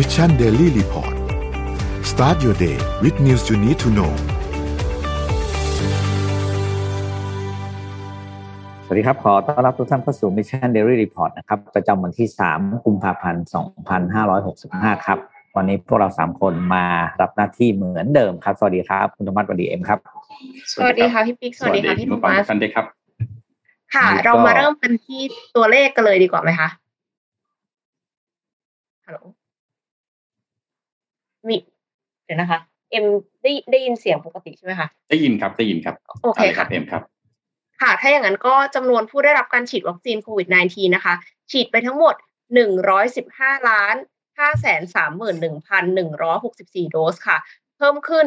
Mission Daily Report start your day with news you need to know สวัสดีครับ ขอต้อนรับทุกท่านเข้าสู่ Mission Daily Report นะครับ ประจำวันที่ 3 กุมภาพันธ์ 2565 ครับ วันนี้พวกเรา 3 คนมารับหน้าที่เหมือนเดิมครับ สวัสดีครับ คุณโทมัสสวัสดีเอ็มครับ สวัสดีค่ะพี่ปิ๊ก สวัสดีค่ะพี่โทมัสท่านเด็กครับ ค่ะ เรามาเริ่มกันที่ตัวเลขกันเลยดีกว่าไหมคะ ฮัลโหล มีเดี๋ยวนะคะ เอ็มได้ได้ยินเสียงปกติใช่ไหมคะได้ยินครับได้ยินครับโอเคาลยครัค่ะบเอ็มครับ ค่ะ ถ้าอย่างนั้นก็จำนวนผู้ได้รับการฉีดวัคซีนโควิด -19 นะคะ ฉีดไปทั้งหมด 115 ล้าน 531,164 โดสค่ะ เพิ่มขึ้น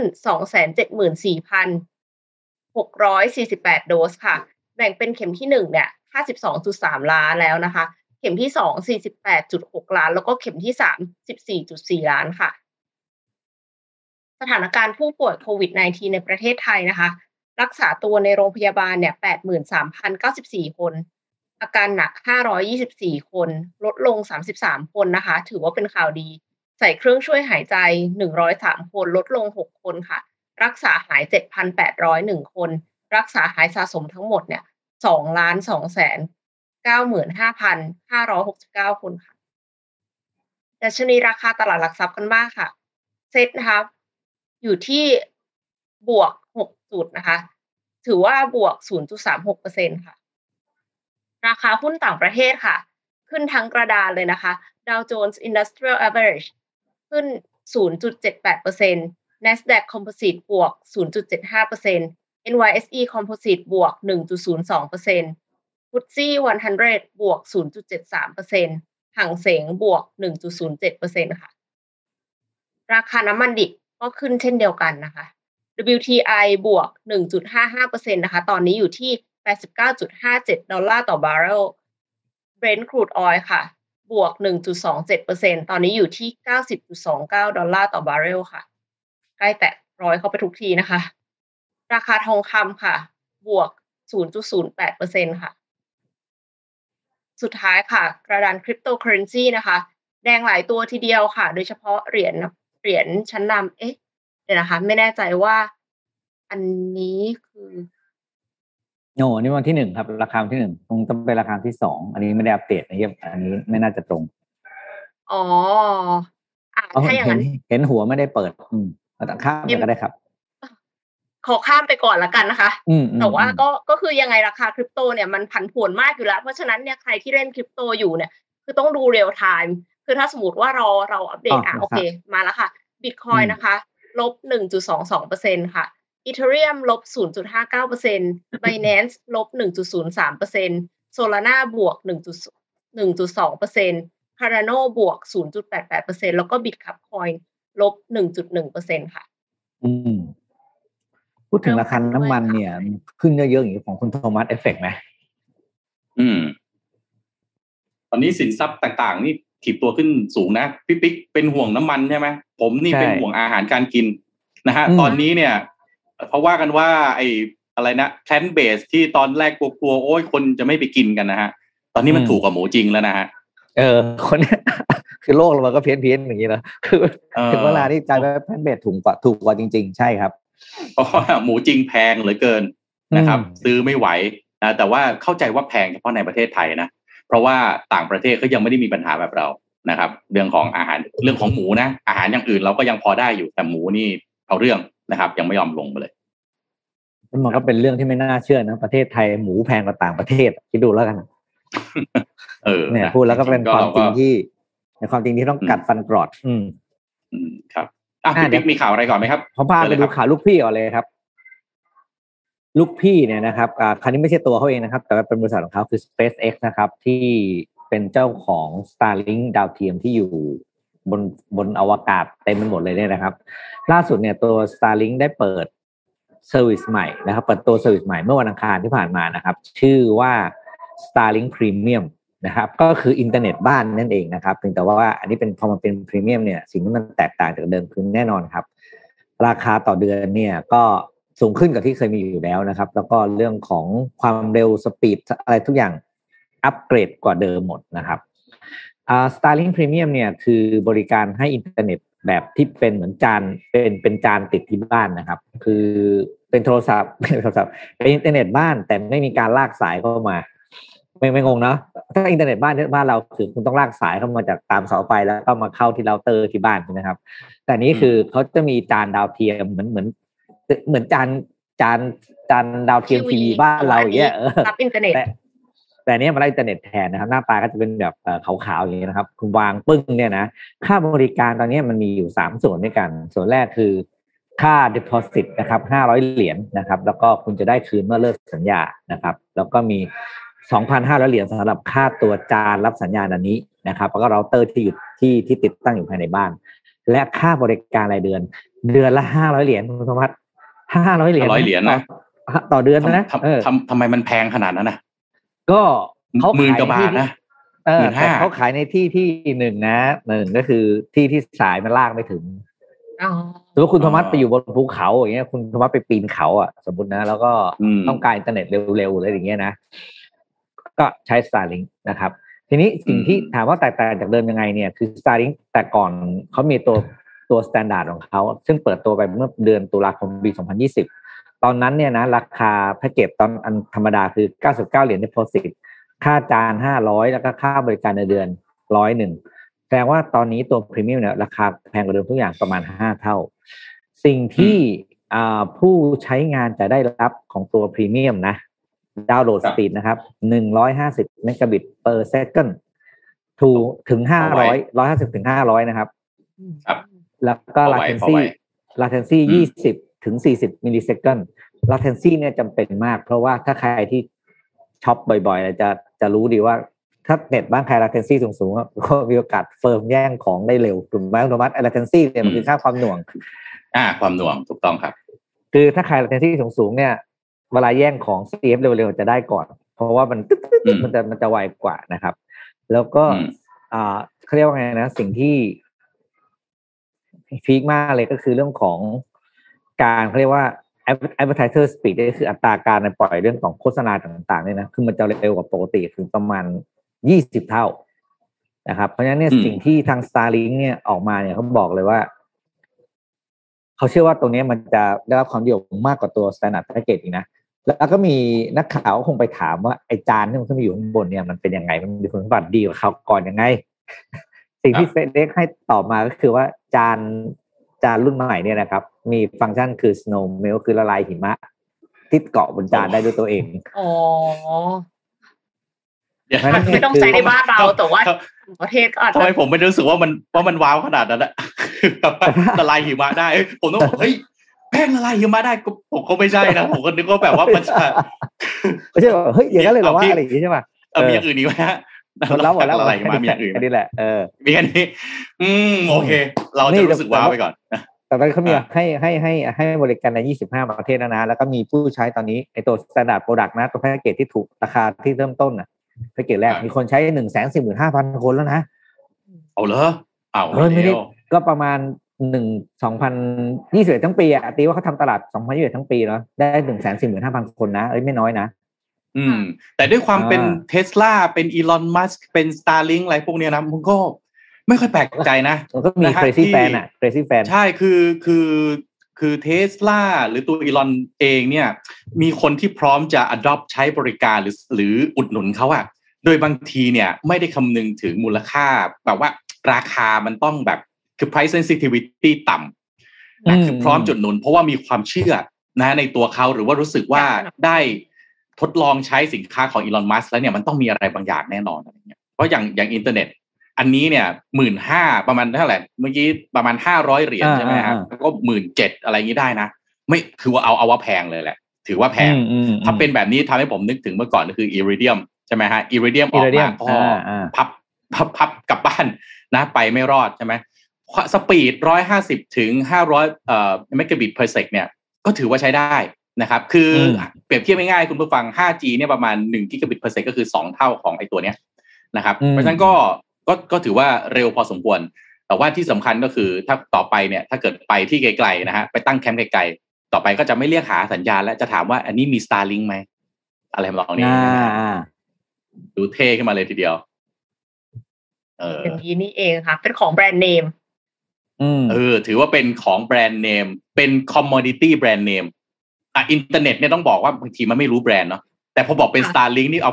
274,648 โดสค่ะ แบ่งเป็นเข็มที่ 1 เนี่ย 52.3 ล้านแล้วนะคะ เข็มที่ 2 48.6 ล้าน แล้วก็เข็มที่ 3 14.4 ล้านค่ะ สถานการณ์ผู้ป่วยโควิด -19 ในประเทศไทยนะคะ รักษาตัวในโรงพยาบาลเนี่ย83,094 คน อาการหนัก 524 คน ลดลง 33 คนนะคะ ถือว่าเป็นข่าวดี ใส่เครื่องช่วยหายใจ 103 คน ลดลง 6 คนค่ะ รักษาหาย 7,801 คน รักษาหายสะสมทั้งหมดเนี่ย2ล้าน2แสน95,569 คนค่ะดัชนีราคาตลาดหลักทรัพย์กันบ้างค่ะ เซ็ตนะคะ อยู่ที่บวก6จุดนะคะ ถือว่าบวก 0.36%ค่ะ ราคาหุ้นต่างประเทศค่ะ ขึ้นทั้งกระดานเลยนะคะ Dow Jones Industrial Average ขึ้น 0.78% NASDAQ Composite บวก 0.75% NYSE Composite บวก 1.02% FTSE 100 บวก 0.73%ห่างเสงบวก 1.07%ค่ะ ราคาน้ำมันดิบ ก็ขึ้นเช่นเดียวกันนะคะ WTI บวก 1.55%นะคะ ตอนนี้อยู่ที่ 89.57 ดอลลาร์ต่อบาร์เรล Brent crude oil ค่ะ บวก 1.27%ตอนนี้อยู่ที่ 90.29 ดอลลาร์ต่อบาร์เรลค่ะ ใกล้แตะร้อยเข้าไปทุกทีนะคะ ราคาทองคำค่ะ บวก 0.08%ค่ะ สุดท้ายค่ะ กระดานคริปโตเคอเรนซีนะคะ แดงหลายตัวทีเดียวค่ะ โดยเฉพาะเหรียญ เหรียญชั้นนำเอ๊ะเดี๋ยวนะคะ ไม่แน่ใจว่าอันนี้คือโอ้นี่วันที่หนึ่งครับ ราคาวันที่หนึ่งคงต้องเป็นราคาที่สองอันนี้ไม่ได้อัปเดตนะครับอันนี้ไม่น่าจะตรง อ๋ออ่าเพราะถ้าอย่างเห็นนั้นเห็นหัวไม่ได้เปิด อืมเอาแต่ข้ามไปก็ได้ครับ ขอข้ามไปก่อนละกันนะคะอืมอืมแต่ว่าอืมก็ก็คือยังไงราคาคริปโตเนี่ยมันผันผวนมากอยู่แล้ว เพราะฉะนั้นเนี่ยใครที่เล่นคริปโตอยู่เนี่ย คือต้องดู real-time คือถ้าสมมติว่าเราเราอัปเดตอะโอเค มาแล้วค่ะบิตคอยนะคะลบหนึ่งจุดสองสองเปอร์เซ็นค่ะ Ethereum ลบศูนย์จุดห้าเก้าเปอร์เซ็นต์ Binance ลบหนึ่งจุดศูนย์สามเปอร์เซ็นต์ Solana บวกหนึ่งจุดหนึ่งจุดสองเปอร์เซ็นต์ Cardano บวกศูนย์จุดแปดแปดเปอร์เซ็นต์แล้วก็ Bitkub Coin ลบหนึ่งจุดหนึ่งเปอร์เซ็นต์ค่ะ อืม พูดถึงราคาน้ำมันเนี่ย ขึ้นเยอะๆอย่างนี้ของคุณโทมัสเอฟเฟกไหม อืม ตอนนี้สินทรัพย์ต่างๆ นี่ ถีบตัวขึ้นสูงนะพี่ปิ๊กเป็นห่วงน้ำมันใช่ไหมผมนี่เป็นห่วงอาหารการกินนะฮะตอนนี้เนี่ยเพราะว่ากันว่า ไอ้อะไรนะ plant-based ที่ตอนแรกกลัวๆโอ้ยคนจะไม่ไปกินกันนะฮะ ตอนนี้มันถูกกว่าหมูจริงแล้วนะฮะเออ คนคือโลกเรามันก็เพี้ยนเพี้ยนๆอย่างนี้นะคือเออถึงเวลาที่กลายเป็น plant-based ถูกกว่าถูกกว่าจริง ๆ ใช่ครับเพราะว่าหมูจริงแพงเหลือเกินนะครับอืมซื้อไม่ไหวนะแต่ว่าเข้าใจว่าแพงเฉพาะในประเทศไทยนะ เพราะว่าต่างประเทศเขายังไม่ได้มีปัญหาแบบเรานะครับ เรื่องของอาหารเรื่องของหมูนะ อาหารอย่างอื่นเราก็ยังพอได้อยู่แต่หมูนี่เอาเรื่องนะครับ ยังไม่ยอมลงมาเลยมันก็เป็นเรื่องที่ไม่น่าเชื่อนะประเทศไทยหมูแพงกว่าต่างประเทศคิดดูแล้วกันเออเนี่ยนะพูดแล้วก็เป็นความจริงก็ที่ในความจริงที่ต้องกัดฟันกรอด อืมอืมครับอะอะพี่เดี๋ปิ๊ยวกมีข่าวอะไรก่อนไหมครับผมพาไปเชิญเลยดูครับข่าวลูกพี่ก่อนเลยครับ ลูกพี่เนี่ยนะครับอ่าครั้งนี้ไม่ใช่ตัวเขาเองนะครับ แต่ว่าเป็นบริษัทของเขาคือ SpaceX นะครับ ที่เป็นเจ้าของ Starlink ดาวเทียมที่อยู่บนบนอวกาศเต็มไปหมดเลยเนี่ยนะครับ ล่าสุดเนี่ยตัว Starlink ได้เปิด service ใหม่นะครับ เปิดตัว service ใหม่เมื่อวันอังคารที่ผ่านมานะครับ ชื่อว่า Starlink Premium นะครับ ก็คืออินเทอร์เน็ตบ้านนั่นเองนะครับเพียงแต่ว่าอันนี้เป็นพอมันเป็นพรีเมียมเนี่ยสิ่งที่มันแตกต่างจากเดิมคือแน่นอนครับ ราคาต่อเดือนเนี่ยก็ สูงขึ้นกว่าที่เคยมีอยู่แล้วนะครับ แล้วก็เรื่องของความเร็ว speed อะไรทุกอย่างอัปเกรดกว่าเดิมหมดนะครับอ่า Starlink Premium เนี่ยคือบริการให้อินเทอร์เน็ตแบบที่เป็นเหมือนจานเป็นเป็นจานติดที่บ้านนะครับ คือเป็นโทรศัพท์เป็นโทรศัพท์เป็นอินเทอร์เน็ตบ้านแต่ไม่มีการลากสายเข้ามา ไม่ไม่งงเนาะถ้าอินเทอร์เน็ตบ้านบ้านเราคือคุณต้องลากสายเข้ามาจากตามเสาไฟแล้วก็มาเข้าที่เราเตอร์ที่บ้านใช่ไหมครับ แต่นี้คือเขาจะมีจานดาวเทียมเหมือนเหมือน เหมือนจานจานจานดาวเทียมทีวีบ้านเราอย่างเงี้ยเออรับอินเทอร์เน็ตแต่แต่เนี้ยมันได้อินเทอร์เน็ตแทนนะครับ หน้าตาก็จะเป็นแบบเอ่อขาวๆอย่างนี้ยนะครับ คุณวางปึ้งเนี่ยนะค่าบริการตอนนี้มันมีอยู่สามส่วนด้วยกัน ส่วนแรกคือค่า deposit นะครับห้าร้อยเหรียญนะครับ แล้วก็คุณจะได้คืนเมื่อเลิกสัญญานะครับ แล้วก็มีสองพันห้าร้อยเหรียญสำหรับค่าตัวจานรับสัญญาณอันนี้นะครับ แล้วก็เราเตอร์ที่อยู่ที่ที่ติดตั้งอยู่ภายในบ้าน และค่าบริการรายเดือน เดือนละห้าร้อยเหรียญคุณสมบัติ ห้าร้อยเหรียญ500เหรียญนะต่อต่อเดือนนะทำเออทำทำไมมันแพงขนาดนั้นนะก็เขาหมื่นขายกว่าบาทที่นะเออหมื่นแต่ห้าเขาขายในที่ที่หนึ่งนะหนึ่งก็คือที่ที่สายมันลากไม่ถึงอ๋อสมมติคุณโทมัสไปอยู่บนภูเขาอย่างเงี้ย คุณโทมัสไปปีนเขาอะสมมตินะ แล้วก็อืมต้องการอินเทอร์เน็ตเร็วๆเลยอย่างเงี้ยนะ ก็ใช้ Starlink นะครับ ทีนี้สิ่งที่ถามว่าแตกต่างจากเดิมยังไงเนี่ย คือ Starlink แต่ก่อนเขามีตัว ตัว standard ของเขาซึ่งเปิดตัวไปเมื่อเดือนตุลาคมปี 2020 ตอนนั้นเนี่ยนะราคาแพ็กเกจตอนอันธรรมดาคือ 99 เหรียญ deposit ค่าจาน 500 แล้วก็ค่าบริการในเดือนร้อยหนึ่งแสดงว่าตอนนี้ตัวพรีเมียมเนี่ยราคาแพงกว่าเดิมทุกอย่างประมาณ 5 เท่า สิ่งที่อ่าผู้ใช้งานจะได้รับของตัวพรีเมียมนะดาวน์โหลด speed นะครับ150เมกะบิต per second ถูถึงเอาไว้500 150ถึง500นะครับครับ แล้วก็เอาไว้เอา latency ไว้ latency อืม20ถึง40 millisecond latency เนี่ยจำเป็นมาก เพราะว่าถ้าใครที่ช็อปบ่อยๆจะจะรู้ดีว่าถ้าเน็ตบ้านใคร latency สูงๆอะก็มีโอกาสเฟิร์มแย่งของได้เร็วถูกไหมคุณโทมัส latency เนี่ยมันคือค่าความหน่วง อ่า ความหน่วงถูกต้องครับ คือถ้าใคร latency สูงๆเนี่ยเวลาแย่งของ CF เร็วๆจะได้ก่อน เพราะว่ามันตึ๊ดอืมๆมันจะมันจะไวกว่านะครับ แล้วก็อืมอ่าเขาเรียกว่าไงนะ สิ่งที่ พีคมากเลยก็คือเรื่องของการเขาเรียกว่า advertiser speed ก็คืออัตราการปล่อยเรื่องของโฆษณาต่างๆเนี่ยนะคือมันจะเร็วกว่าปกติถึงประมาณยี่สิบเท่านะครับ เพราะฉะนั้นเนี่ยอืมสิ่งที่ทาง Starlink เนี่ยออกมาเนี่ยเขาบอกเลยว่า เขาเชื่อว่าตรงเนี้ยมันจะได้รับความนิยมมากกว่าตัว standard package อีกนะ แล้วก็มีนักข่าวก็คงไปถามว่าไอจานที่มันขึ้นมาอยู่ข้างบนเนี่ยมันเป็นยังไงมันมีคุณสมบัติดีกว่าเขาวก่อนยังไง สิ่งที่ครับเฟซเด็กให้ตอบมาก็คือว่าจานจานรุ่นใหม่เนี่ยนะครับ มีฟังก์ชันคือ snow melt คือละลายหิมะ ที่เกาะบนจานได้ด้วยตัวเองอ๋อเดี๋ยวไม่ไม่ต้องใช้ในบ้านเราแต่ว่าทำต่างประเทศก็อาจทำจะไมผมไม่รู้สึกว่ามันว่ามันว้าวขนาดนั้นอะแบบว่าละลายหิมะได้เอ้ยผมต้องบอกเฮ้ยแป้งละลายหิมะได้ก็ผมก็ไม่ใช่นะผมก็นึกว่าแบบว่ามันจะไม่ใช่ว่าเฮ้ยอย่างนั้นเลยเหรอวะเอาพี่อะไรอย่างงี้ใช่ป่ะเออมีอย่างอื่นอีกไหมฮะ หมดแล้วหมดแล้วละลายหิมะมีอย่างอื่นไหมแค่นี้แหละเออมีแค่นี้อืมโอเค เรานี่จะรู้สึกแต่ว้าวว่าไปก่อนแต่ตอนนี้เขามีอ่าให้ให้ให้ให้บริการใน 25 ประเทศแล้วนะแล้วก็มีผู้ใช้ตอนนี้ในตัว standard product นะตัวแพ็กเกจที่ถูกราคาที่เริ่มต้นนะแพ็กเกจแรกมีคนใช้1 4 5 0 0 0คนแล้วนะ เอาเหรอเอาเฮ้ยไม่ได้เร็วก็ประมาณหนึ่งสองพันยี่สิบทั้งปีอะตีว่าเขาทำตลาดสองพันยี่สิบทั้งปีเนาะได้หนึ่งแสนสี่หมื่นห้าพันคนนะเอ้ยไม่น้อยนะ อืม แต่ด้วยความอ่าเป็นเทสลาเป็น Elon Musk เป็น Starlink อะไรพวกเนี้ยนะมันก็ไม่ค่อยแปลกใจนะมันก็มีนะฮะ crazy ที่ fan อะ crazy fan ใช่คือคือคือเทสลาหรือตัวอีลอนเองเนี่ย มีคนที่พร้อมจะ adopt ใช้บริการหรือหรืออุดหนุนเขาอะโดยบางทีเนี่ยไม่ได้คำนึงถึงมูลค่าแบบว่าราคามันต้องแบบคือ price sensitivity ต่ำนะอืมคือพร้อมจุดหนุน เพราะว่ามีความเชื่อนะในตัวเขาหรือว่ารู้สึกว่าได้ ทดลองใช้สินค้าของอีลอนมัสแล้วเนี่ยมันต้องมีอะไรบางอย่างแน่นอนอะไรเงี้ยเพราะอย่างอย่างอินเทอร์เน็ต อันนี้เนี่ยหมื่นห้าประมาณเท่าไหร่เมื่อกี้ประมาณห้าร้อยเหรียญอ่าใช่ไหมครับอ่าแล้วก็หมื่นเจ็ดอะไรอย่างนี้ได้นะ ไม่คือว่าเอาเอาว่าแพงเลยแหละ ถือว่าแพงอืมอืมถ้าเป็นแบบนี้ทำให้ผมนึกถึงเมื่อก่อนก็คือ Iridium ใช่ไหมฮะ Iridium ออก Iridium มาก็อ่าอ่าพับพับพับกลับบ้านนะไปไม่รอดใช่ไหมสปีดร้อยห้าสิบถึงห้าร้อยเอ่อเมกะบิต per sec เนี่ยก็ถือว่าใช้ได้ นะครับคืออมเปรียบเทียบง่ายๆคุณผู้ฟัง 5G เนี่ยประมาณ1 gigabit per sec ก็คือ 2 เท่าของไอ้ตัวเนี้ยนะครับ เพราะฉะนั้นก็ก็ก็ถือว่าเร็วพอสมควร แต่ว่าที่สำคัญก็คือถ้าต่อไปเนี่ยถ้าเกิดไปที่ไกลๆนะฮะไปตั้งแคมป์ไกลๆ ต่อไปก็จะไม่เรียกหาสัญญาณ และจะถามว่าอันนี้มี Starlink ไหมอะไรแบบนี้อ่านะฮะอ่าดูเท่ขึ้นมาเลยทีเดียว เอออย่างนี้นี่เองค่ะ เป็นของแบรนด์เนมอืมเออ ถือว่าเป็นของแบรนด์เนม เป็นคอมม o ดิตี้แบรนด์เนม อะอินเทอร์เน็ตเนี่ยต้องบอกว่าบางทีมันไม่รู้แบรนด์เนาะแต่พอบอกเป็นค่ะ Starlink นี่เอา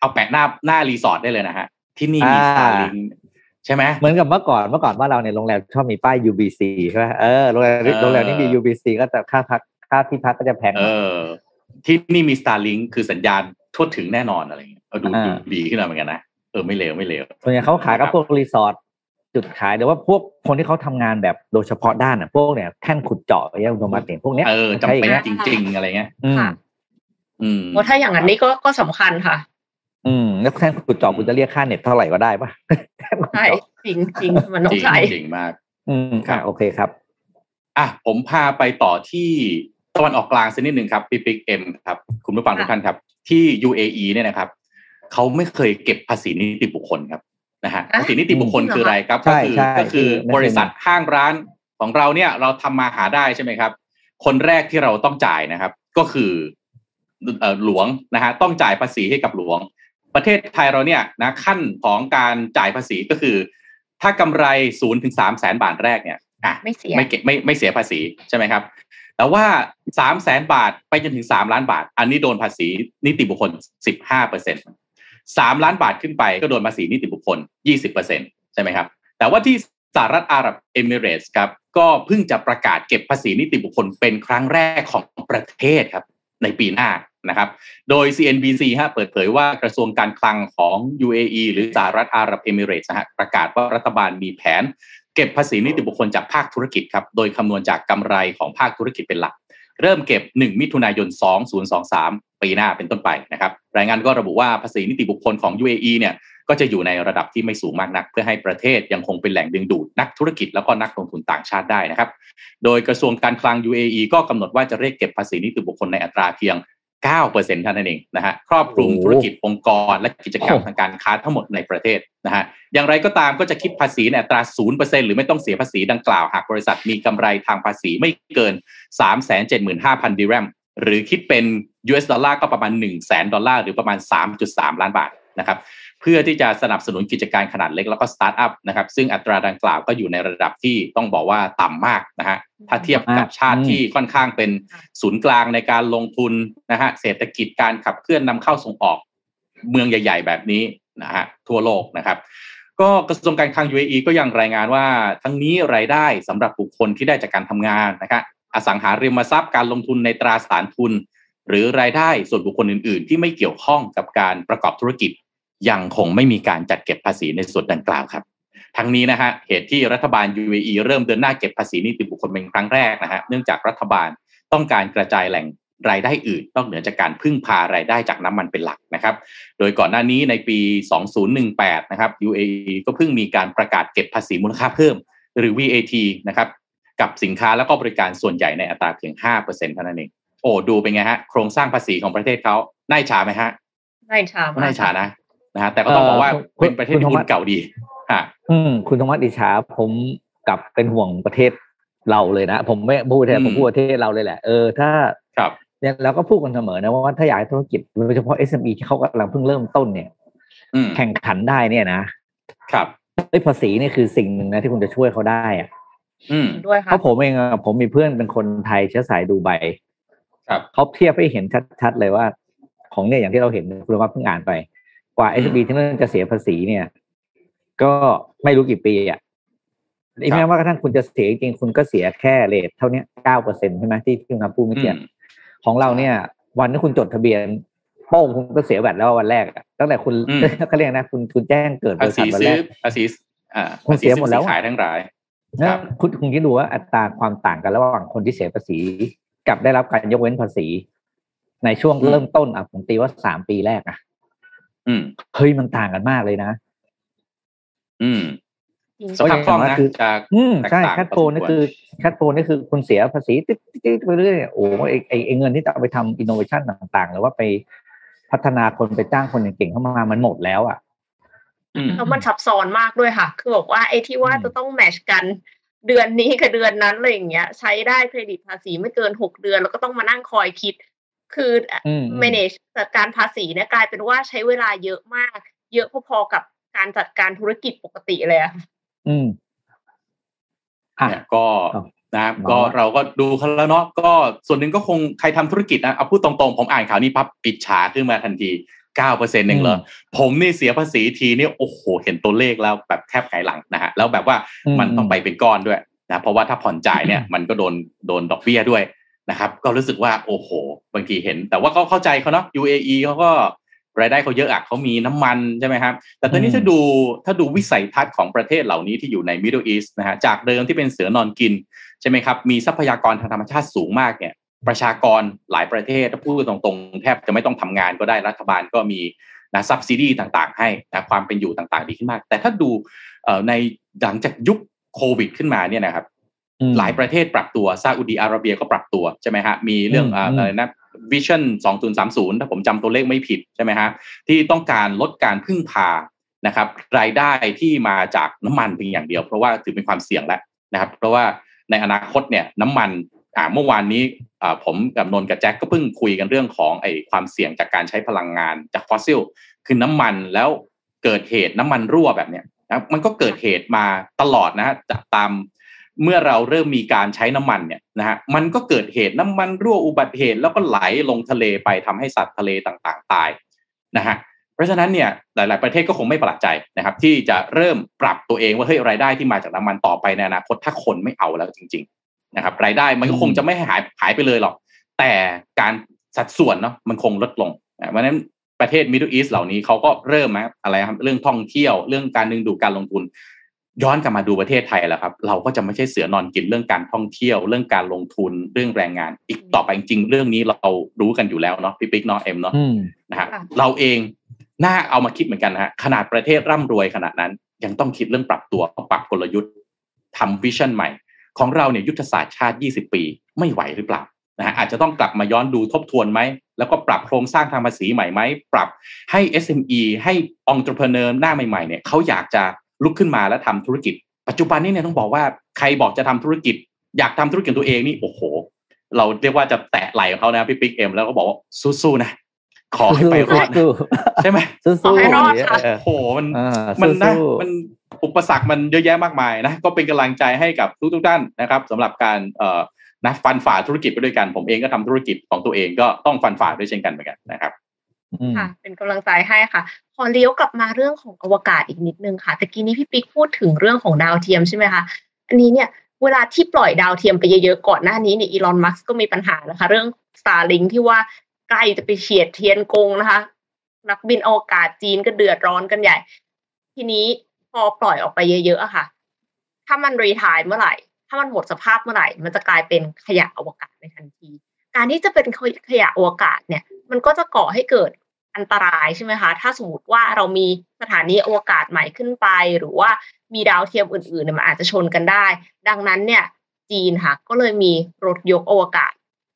เอาแปะหน้าหน้ารีสอร์ทได้เลยนะฮะ ที่นี่มีอ่า Starlink ใช่ไหมเหมือนกับเมื่อก่อนเมื่อก่อนว่าเราในยโรงแรมชอบมีป้าย UBC ใช่ไหมเออโรงแรมเออโรงแรมนี่มี UBC ก็จะค่าพักค่าที่พักก็จะแพงหเอน่อยอที่นี่มี Starlink คือสัญญาณทั่วถึงแน่นอนอะไรอย่างเงี้ยเออดูอ่าดูดีขึ้นมาเหมือนกันนะเออไม่เลวไม่เลวส่วนใหญ่เขาขายกับครับพวกรีสอร์ท จุดขายหรือว่าพวกคนที่เขาทำงานแบบโดยเฉพาะด้านอะพวกเนี่ยแท่นขุดเจาะอย่างคุณโทมัสเนี่ยพวกเนี้ยเออจำใช้อเป็ย่านงเงี้ยจริง ๆ อะไรเงี้ยอืมค่ะอืมเพราะถ้าอย่างนั้นนี่ก็ก็สำคัญค่ะ อืมแล้วแท่นขุดเจาะคุณจะเรียกค่าเน็ตเท่าไหร่ก็ได้ปะแท่นขุดใช่เจาะจริงจริงมันต้อจงริงใช้จริงมาก อืมครัอะบโอเคครับอะผมพาไปต่อที่ตะวันออกกลางสักนิดหนึ่งครับปิ๊กปิ๊กเอ็มครับ คุณผู้ฟังค่ะทุกท่านครับ ที่ UAE เนี่ยนะครับเขาไม่เคยเก็บภาษีนิติบุคคลครับ นะฮะอะภาษีนิติบุคคลจริงเหรอคืออะไรครับใช่ก็คือใช่ก็คือไม่เคยบริษัทห้างร้านของเราเนี่ยเราทำมาหาได้ใช่ไหมครับ คนแรกที่เราต้องจ่ายนะครับ ก็คือเอ่อหลวงนะฮะต้องจ่ายภาษีให้กับหลวง ประเทศไทยเราเนี่ยนะขั้นของการจ่ายภาษีก็คือ ถ้ากำไรศูนย์ถึงสามแสนบาทแรกเนี่ยอะไม่เสียไม่เก็บไม่ไม่เสียภาษีใช่ไหมครับ แต่ว่าสามแสนบาทไปจนถึงสามล้านบาท อันนี้โดนภาษีนิติบุคคลสิบห้าเปอร์เซ็น สามล้านบาทขึ้นไปก็โดนภาษีนิติบุคคลยี่สิบเปอร์เซ็นใช่ไหมครับ แต่ว่าที่สหรัฐอาหรับเอมิเรตส์ครับก็เพิ่งจะประกาศเก็บภาษีนิติบุคคลเป็นครั้งแรกของประเทศครับในปีหน้านะครับโดย CNBC ฮะเปิดเผยว่ากระทรวงการคลังของ UAE หรือสหรัฐอาหรับเอมิเรตส์นะฮะประกาศว่ารัฐบาลมีแผน เก็บภาษีนิติบุคคลจากภาคธุรกิจครับโดยคำนวณจากกำไรของภาคธุรกิจเป็นหลัก เริ่มเก็บ 1 มิถุนายน 2023 ปีหน้าเป็นต้นไปนะครับ รายงานก็ระบุว่าภาษีนิติบุคคลของ UAE เนี่ยก็จะอยู่ในระดับที่ไม่สูงมากนัก เพื่อให้ประเทศยังคงเป็นแหล่งดึงดูดนักธุรกิจแล้วก็นักลงทุนต่างชาติได้นะครับ โดยกระทรวงการคลัง UAE ก็กำหนดว่าจะเรียกเก็บภาษีนิติบุคคลในอัตราเพียง 9%เท่านั้นเองนะฮะครอบคลุมโอ้โหธุรกิจองค์กร และกิจกรรมโอ้ทางการค้าทั้งหมดในประเทศนะฮะอย่างไรก็ตามก็จะคิดภาษีในอัตรา 0%หรือไม่ต้องเสียภาษีดังกล่าวหากบริษัทมีกำไรทางภาษีไม่เกิน 375,000ดิแรม หรือคิดเป็น US ดอลลาร์ก็ประมาณ 1 0 0 0 0ดอลลาร์หรือประมาณ 3.3 ล้านบาทนะครับเพื่อที่จะสนับสนุนกิจการขนาดเล็กแล้วก็สตาร์ทอัพนะครับซึ่งอัตราดังกล่าวก็อยู่ในระดับที่ต้องบอกว่าต่ำมากนะฮะถ้าเทียบกับชาติที่ค่อนข้างเป็นศูนย์กลางในการลงทุนนะฮะเศรษฐกิจการขับเคลื่อนนำเข้าส่งออกเมืองใหญ่ ๆ แบบนี้นะฮะทั่วโลกนะครับก็กระทรวงการคลัง UAE ก็ยังรายงานว่า ทั้งนี้รายได้สำหรับบุคคลที่ได้จากการทำงานนะครับ อสังหาริมทรัพย์การลงทุนในตราสารทุน หรือรายได้ส่วนบุคคลอื่น ๆ ที่ไม่เกี่ยวข้องกับการประกอบธุรกิจ ยังคงไม่มีการจัดเก็บภาษีในส่วนดังกล่าวครับ ทั้งนี้นะฮะเหตุที่รัฐบาล UAE เริ่มเดินหน้าเก็บภาษีนิติบุคคลเป็นครั้งแรกนะฮะเนื่องจากรัฐบาลต้องการกระจายแหล่งรายได้อื่นนอกเหนือจากการพึ่งพารายได้จากน้ำมันเป็นหลักนะครับ โดยก่อนหน้านี้ในปี 2018 นะครับ UAE ก็เพิ่งมีการประกาศเก็บภาษีมูลค่าเพิ่ม หรือ VAT นะครับ กับสินค้าแล้วก็บริการส่วนใหญ่ในอัตราเพียง5%เท่านั้นเองโอ้ดูเป็นไงฮะ โครงสร้างภาษีของประเทศเขาน่าอิจฉาไหมฮะน่าอิจฉาไม่มากน่าอิจฉานะนะฮะแต่ก็ต้องบอกว่าเอ่อคุณเป็นประเทศที่คุณธรรมหุ้นเก่าดีฮะอืมคุณธรรมะดิชาผมกลับเป็นห่วงประเทศเราเลยนะ ผมไม่พูดแทนอืมผมพูดประเทศเราเลยแหละเออถ้าครับเนี่ยเราก็พูดกันเสมอนะว่าถ้าอยากให้ธุรกิจโดยเฉพาะ SME ที่เขากำลังเพิ่งเริ่มต้นเนี่ยอืมแข่งขันได้เนี่ยนะครับเอ้ยภาษีนี่คือสิ่งหนึ่งนะที่คุณจะช่วยเขาได้อะอืม ด้วยเพค่ะราะผมเองอะผมมีเพื่อนเป็นคนไทยเชื้อสายดูไบครับเขาเทียบให้เห็นชัดๆเลยว่า ของเนี่ยอย่างที่เราเห็นคุณว่าเพิ่งอ่านไป กว่าอืม SME ที่นั่นจะเสียภาษีเนี่ย ก็ไม่รู้กี่ปีอะอีกครับแม้ว่ากระทั่งคุณจะเสียจริงๆคุณก็เสียแค่เรทเท่าเนี้เก้าเปอร์เซ็นใช่ไหมที่ที่คุณคำพูดเมื่อกี้อืมของเราเนี่ย วันที่คุณจดทะเบียนโป้งคุณก็เสียแบตแล้ววันแรกอะตั้งแต่คุณอืมก็เรียกนะ คุณคุณแจ้งเกิดบภาริษัษีทวันซื้แรอกภาษีอ่าคุณเสียหมดแล้วภาษีซื้อขายทั้งหลายครั นะบคุณคุณคิดดูว่าอัตราความต่างกันระหว่างคนที่เสียภาษี กับได้รับการยกเว้นภาษี ในช่วงอืมเริ่มต้นอะผมตีว่าสามปีแรกอะอืมเฮ้ยมันต่างกันมากเลยนะ อืมจริงสภาพคล่องนะคือจะอืมแตกใช่ต่างแคทโฟนพอสมนี่ควรคือแคทโฟนนี่คือคุณเสียภาษีติ๊ดติ๊ดติ๊ดไปเรื่อยๆโอ้ไอไอไอเงินที่จะเอาไปทำอินโนเวชันต่าง ๆ หรือว่าไปพัฒนาคนไปจ้างคนเก่งๆเข้ามามันหมดแล้วอะอืม แล้วมันซับซ้อนมากด้วยค่ะ คือบอกว่าไอ้ที่ว่าอืมจะต้องแมชกันเดือนนี้กับเดือนนั้นอะไรอย่างเงี้ย ใช้ได้เครดิตภาษีไม่เกินหกเดือน แล้วก็ต้องมานั่งคอยคิด คืออืม manage จัดการภาษีเนี่ยกลายเป็นว่าใช้เวลาเยอะมาก เยอะพอๆกับการจัดการธุรกิจปกติเลยอะอืมเนี่ยก็นะก็เราก็ดูเขาแล้วเนาะก็ส่วนหนึ่งก็คงใครทำธุรกิจนะเอาพูดตรงๆ ผมอ่านข่าวนี้ปั๊บปิดฉาขึ้นมาทันที เก้าเปอร์เซ็นต์หนึ่งเลยผมนี่เสียภาษีทีนี่โอ้โหเห็นตัวเลขแล้วแบบแทบไงหลังนะฮะแล้วแบบว่ามันต้องไปเป็นก้อนด้วยนะเพราะว่าถ้าผ่อนจ่ายเนี่ยมันก็โดนโดนดอกเบี้ยด้วยนะครับก็รู้สึกว่าโอ้โห บางทีเห็น แต่ว่าก็เข้าใจเขาเนาะ UAE เขาก็รายได้เขาเยอะอะเขามีน้ำมันใช่ไหมครับ แต่ตอนนี้ถ้าดูถ้าดูวิสัยทัศน์ของประเทศเหล่านี้ที่อยู่ใน Middle East นะฮะจากเดิมที่เป็นเสือนอนกิน ใช่ไหมครับ มีทรัพยากรทางธรรมชาติสูงมากเนี่ย ประชากรหลายประเทศถ้าพูดตรงๆ แทบจะไม่ต้องทำงานก็ได้รัฐบาลก็มีนะซับซิดีต่างๆ ให้นะความเป็นอยู่ต่างๆ ดีขึ้นมาก แต่ถ้าดูในหลังจากยุคโควิดขึ้นมาเนี่ยนะครับ หลายประเทศปรับตัวซาอุดีอาระเบียก็ปรับตัวใช่ไหมฮะมีเรื่องอะไรนะวิชั่น2030 ถ้าผมจำตัวเลขไม่ผิดใช่ไหมฮะที่ต้องการลดการพึ่งพานะครับ รายได้ที่มาจากน้ำมันเพียงอย่างเดียว เพราะว่าถือเป็นความเสี่ยงแล้วนะครับ เพราะว่าในอนาคตเนี่ยน้ำมัน อ่าเมื่อวานนี้อ่าผมกับนนกับแจ็คก็เพิ่งคุยกันเรื่องของไอ้ความเสี่ยงจากการใช้พลังงานจากฟอสซิลคือน้ำมันแล้วเกิดเหตุน้ำมันรั่วแบบเนี้ยนะมันก็เกิดเหตุมาตลอดนะฮะจากตามเมื่อเราเริ่มมีการใช้น้ำมันเนี่ยนะฮะมันก็เกิดเหตุน้ำมันรั่วอุบัติเหตุ แล้วก็ไหลลงทะเลไปทำให้สัตว์ทะเลต่างๆ ตายนะฮะเพราะฉะนั้นเนี่ยหลาย ๆ ประเทศก็คงไม่ประหลาดใจนะครับ ที่จะเริ่มปรับตัวเองว่าเฮ้ยรายได้ที่มาจากน้ำมันต่อไปในอนาคตถ้าคนไม่เอาแล้วจริงๆ นะครับ รายได้มันก็คงจะไม่หายหายไปเลยหรอก แต่การสัดส่วนเนาะมันคงลดลงเพราะฉะนั้นประเทศมิดเดิลอีสเหล่านี้เขาก็เริ่มมาอะไรครับเรื่องท่องเที่ยวเรื่องการดึงดูดการลงทุน ย้อนกลับมาดูประเทศไทยแล้วครับ เราก็จะไม่ใช่เสือนอนกินเรื่องการท่องเที่ยว เรื่องการลงทุนเรื่องแรงงาน อีกต่อไปจริงเรื่องนี้เรารู้กันอยู่แล้วเนาะพี่ปิ๊กเนาะเอ็มเนาะนะฮะเราเองน่าเอามาคิดเหมือนกันนะฮะขนาดประเทศร่ำรวยขนาดนั้น ยังต้องคิดเรื่องปรับตัวปรับกลยุทธ์ทำวิชั่นใหม่ ของเราเนี่ยยุทธศาสตร์ชาติ 20 ปี ไม่ไหวหรือเปล่านะฮะอาจจะต้องกลับมาย้อนดูทบทวนไหม แล้วก็ปรับโครงสร้างทางภาษีใหม่ไหม ปรับให้ SME ให้องค์ประกอบหน้าใหม่ๆเนี่ยเขาอยากจะลุกขึ้นมาแล้วทำธุรกิจ ปัจจุบันนี้เนี่ยต้องบอกว่าใครบอกจะทำธุรกิจ อยากทำธุรกิจตัวเองนี่โอ้โห เราเรียกว่าจะแตะไหลของเขานะพี่ปิ๊กเอ็มแล้วก็บอกว่าสู้ๆนะขอให้ไปรอดใช่ไหมสู้ๆให้รอดโอ้โหมันมันนะมัน อุปสรรคมันเยอะแยะมากมายนะก็เป็นกำลังใจให้กับทุกทุกท่านนะครับสำหรับการเอ่อนะฟันฝ่าธุรกิจไปด้วยกัน ผมเองก็ทำธุรกิจของตัวเองก็ต้องฟันฝ่าด้วยเช่นกันเหมือนกันนะครับค่ะเป็นกำลังใจให้ค่ะพอเลี้ยวกลับมาเรื่องของอวกาศอีกนิดนึงค่ะตะกี้นี้พี่ปิ๊กพูดถึงเรื่องของดาวเทียมใช่ไหมคะอันนี้เนี่ยเวลาที่ปล่อยดาวเทียมไปเยอะๆก่อนหน้านี้เนี่ยอีลอนมัสก์ก็มีปัญหานะคะ เรื่อง Starlink ที่ว่าใกล้จะไปเฉียดเทียนกงนะคะ นักบินอวกาศจีนก็เดือดร้อนกันใหญ่ ทีนี้พ อปล่อยออกไปเยอะๆอะค่ะ ถ้ามันรีทายเมื่อไหร่ ถ้ามันหมดสภาพเมื่อไหร่ มันจะกลายเป็นขยะอวกาศในทันที การที่จะเป็นขยะอวกาศเนี่ย มันก็จะก่อให้เกิดอันตรายใช่ไหมคะ ถ้าสมมติว่าเรามีสถานีอวกาศใหม่ขึ้นไป หรือว่ามีดาวเทียมอื่นๆเนี่ยมันอาจจะชนกันได้ ดังนั้นเนี่ย จีนค่ะ ก็เลยมีรถยกอวกาศ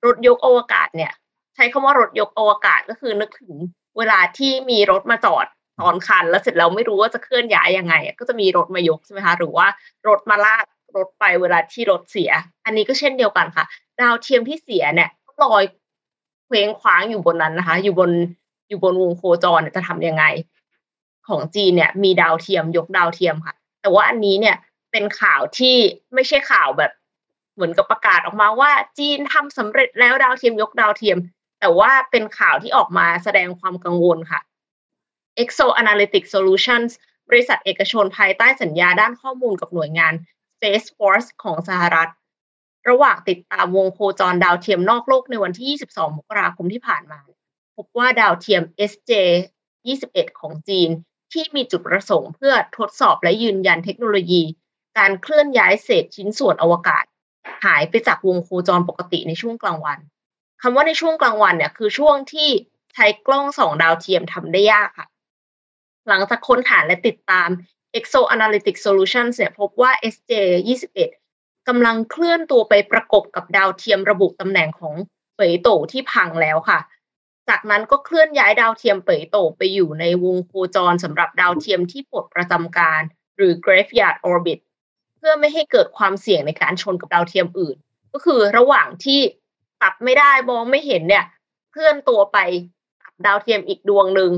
รถยกอวกาศเนี่ย ใช้คำว่ารถยกอวกาศก็คือนึกถึงเวลาที่มีรถมาจอด ตอนคัน แล้วเสร็จแล้วไม่รู้ว่าจะเคลื่อนย้ายยังไง ก็จะมีรถมายกใช่ไหมคะหรือว่ารถมาลากรถไปเวลาที่รถเสีย อันนี้ก็เช่นเดียวกันค่ะ ดาวเทียมที่เสียเนี่ยลอยเคว้งคว้างอยู่บนนั้นนะคะ อยู่บนอยู่บนวงโคจรจะทํำยังไง ของจีนเนี่ย มีดาวเทียมยกดาวเทียมค่ะ แต่ว่าอันนี้เนี่ยเป็นข่าวที่ไม่ใช่ข่าวแบบเหมือนกับประกาศออกมาว่า จีนทำสำเร็จแล้วดาวเทียมยกดาวเทียม แต่ว่าเป็นข่าวที่ออกมาแสดงความกังวลค่ะ Exo Analytic Solutions บริษัทเอกชนภายใต้สัญญาด้านข้อมูลกับหน่วยงาน Space Force ของสหรัฐ ระหว่างติดตามวงโคจรดาวเทียมนอกโลกในวันที่ 22 มกราคมที่ผ่านมา พบว่าดาวเทียม SJ 21 ของจีน ที่มีจุดประสงค์เพื่อทดสอบและยืนยันเทคโนโลยี การเคลื่อนย้ายเศษชิ้นส่วนอวกาศ หายไปจากวงโคจรปกติในช่วงกลางวันคำว่าในช่วงกลางวันเนี่ยคือช่วงที่ใช้กล้องสองดาวเทียมทำได้ยากค่ะ หลังจากค้นหาและติดตาม Exo Analytic Solutions เนี่ยพบว่า SJ 21 กำลังเคลื่อนตัวไปประกบกับดาวเทียมระบุตำแหน่งของเฟยโตที่พังแล้วค่ะ จากนั้นก็เคลื่อนย้ายดาวเทียมเป๋ยโตไปอยู่ในวงโคจรสำหรับดาวเทียมที่ปลดประจำการ หรือ graveyard orbit เพื่อไม่ให้เกิดความเสี่ยงในการชนกับดาวเทียมอื่น ก็คือระหว่างที่ตัดไม่ได้มองไม่เห็นเนี่ย เคลื่อนตัวไปตัดดาวเทียมอีกดวงหนึ่ง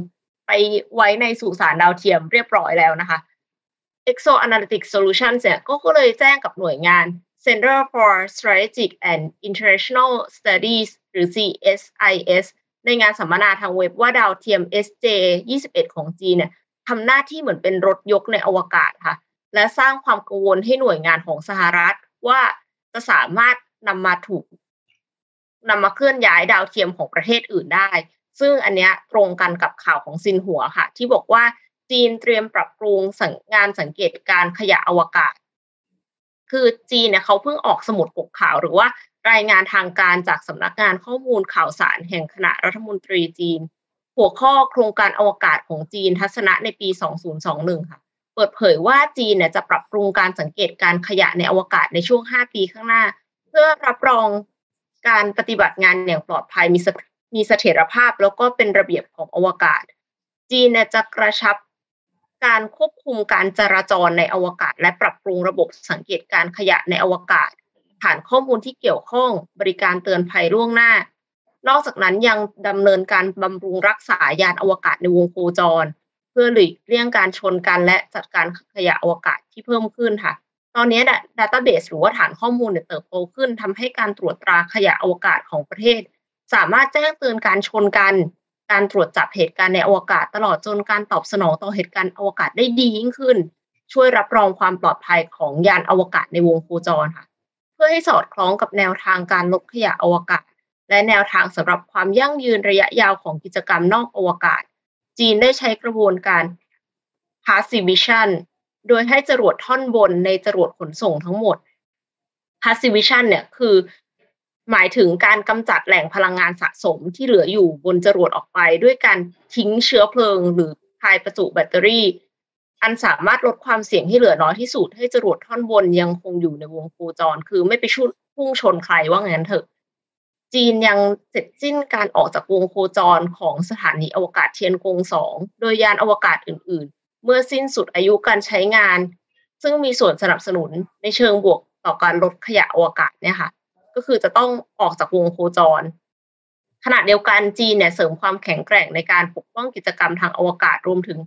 ไปไว้ในสุสานดาวเทียมเรียบร้อยแล้วนะคะ Exo Analytics Solutions เนี่ยก็เลยแจ้งกับหน่วยงาน Center for Strategic and International Studies หรือ CSIS ในงานสัมมนาทางเว็บว่าดาวเทียม SJ 21 ของจีนเนี่ยทำหน้าที่เหมือนเป็นรถยกในอวกาศค่ะ และสร้างความกังวลให้หน่วยงานของสหรัฐว่าจะสามารถนำมาถูกนำมาเคลื่อนย้ายดาวเทียมของประเทศอื่นได้ ซึ่งอันเนี้ยตรงกันกับข่าวของซินหัวค่ะ ที่บอกว่าจีนเตรียมปรับปรุงงานสังเกตการขยะอวกาศ คือจีนเนี่ยเขาเพิ่งออกสมุดปกข่าวหรือว่ารายงานทางการจากสำนักงานข้อมูลข่าวสารแห่งคณะรัฐมนตรีจีน หัวข้อโครงการอวกาศของจีนทัศนะในปี 2021 ค่ะ เปิดเผยว่าจีนเนี่ยจะปรับปรุงการสังเกตการขยะในอวกาศในช่วง 5 ปีข้างหน้า เพื่อรับรองการปฏิบัติงานอย่างปลอดภัยมี มีเสถียรภาพแล้วก็เป็นระเบียบของอวกาศ จีนจะกระชับการควบคุมการจราจรในอวกาศ และปรับปรุงระบบสังเกตการขยะในอวกาศฐานข้อมูลที่เกี่ยวข้องบริการเตือนภัยล่วงหน้า นอกจากนั้นยังดำเนินการบำรุงรักษายานอวกาศในวงโคจร เพื่อหลีกเลี่ยงการชนกันและจัดการขยะอวกาศที่เพิ่มขึ้นค่ะ ตอนนี้ดัตต้าเบสหรือว่าฐานข้อมูลเนี่ยเติบโตขึ้นทำให้การตรวจตราขยะอวกาศของประเทศ สามารถแจ้งเตือนการชนกัน การตรวจจับเหตุการณ์ในอวกาศตลอดจนการตอบสนองต่อเหตุการณ์อวกาศได้ดียิ่งขึ้น ช่วยรับรองความปลอดภัยของยานอวกาศในวงโคจรค่ะ เพื่อให้สอดคล้องกับแนวทางการลดขยะอวกาศ และแนวทางสำหรับความยั่งยืนระยะยาวของกิจกรรมนอกอวกาศ จีนได้ใช้กระบวนการ Passivation โดยให้จรวดท่อนบนในจรวดขนส่งทั้งหมด Passivation เนี่ยคือ หมายถึงการกำจัดแหล่งพลังงานสะสมที่เหลืออยู่บนจรวดออกไป ด้วยการทิ้งเชื้อเพลิง หรือพายประจุแบตเตอรี่ อันสามารถลดความเสี่ยงที่เหลือน้อยที่สุดให้จรวดท่อนบนยังคงอยู่ในวงโคจร คือไม่ไปชุดพุ่งชนใครว่างั้นเถอะ จีนยังเสร็จสิ้นการออกจากวงโคจรของสถานีอวกาศเทียนกงสองโดยยานอวกาศอื่น ๆ เมื่อสิ้นสุดอายุการใช้งาน ซึ่งมีส่วนสนับสนุนในเชิงบวกต่อการลดขยะอวกาศเนี่ยค่ะ ก็คือจะต้องออกจากวงโคจร ขณะเดียวกันจีนเนี่ยเสริมความแข็งแกร่งในการปกป้องกิจกรรมทางอวกาศรวมถึง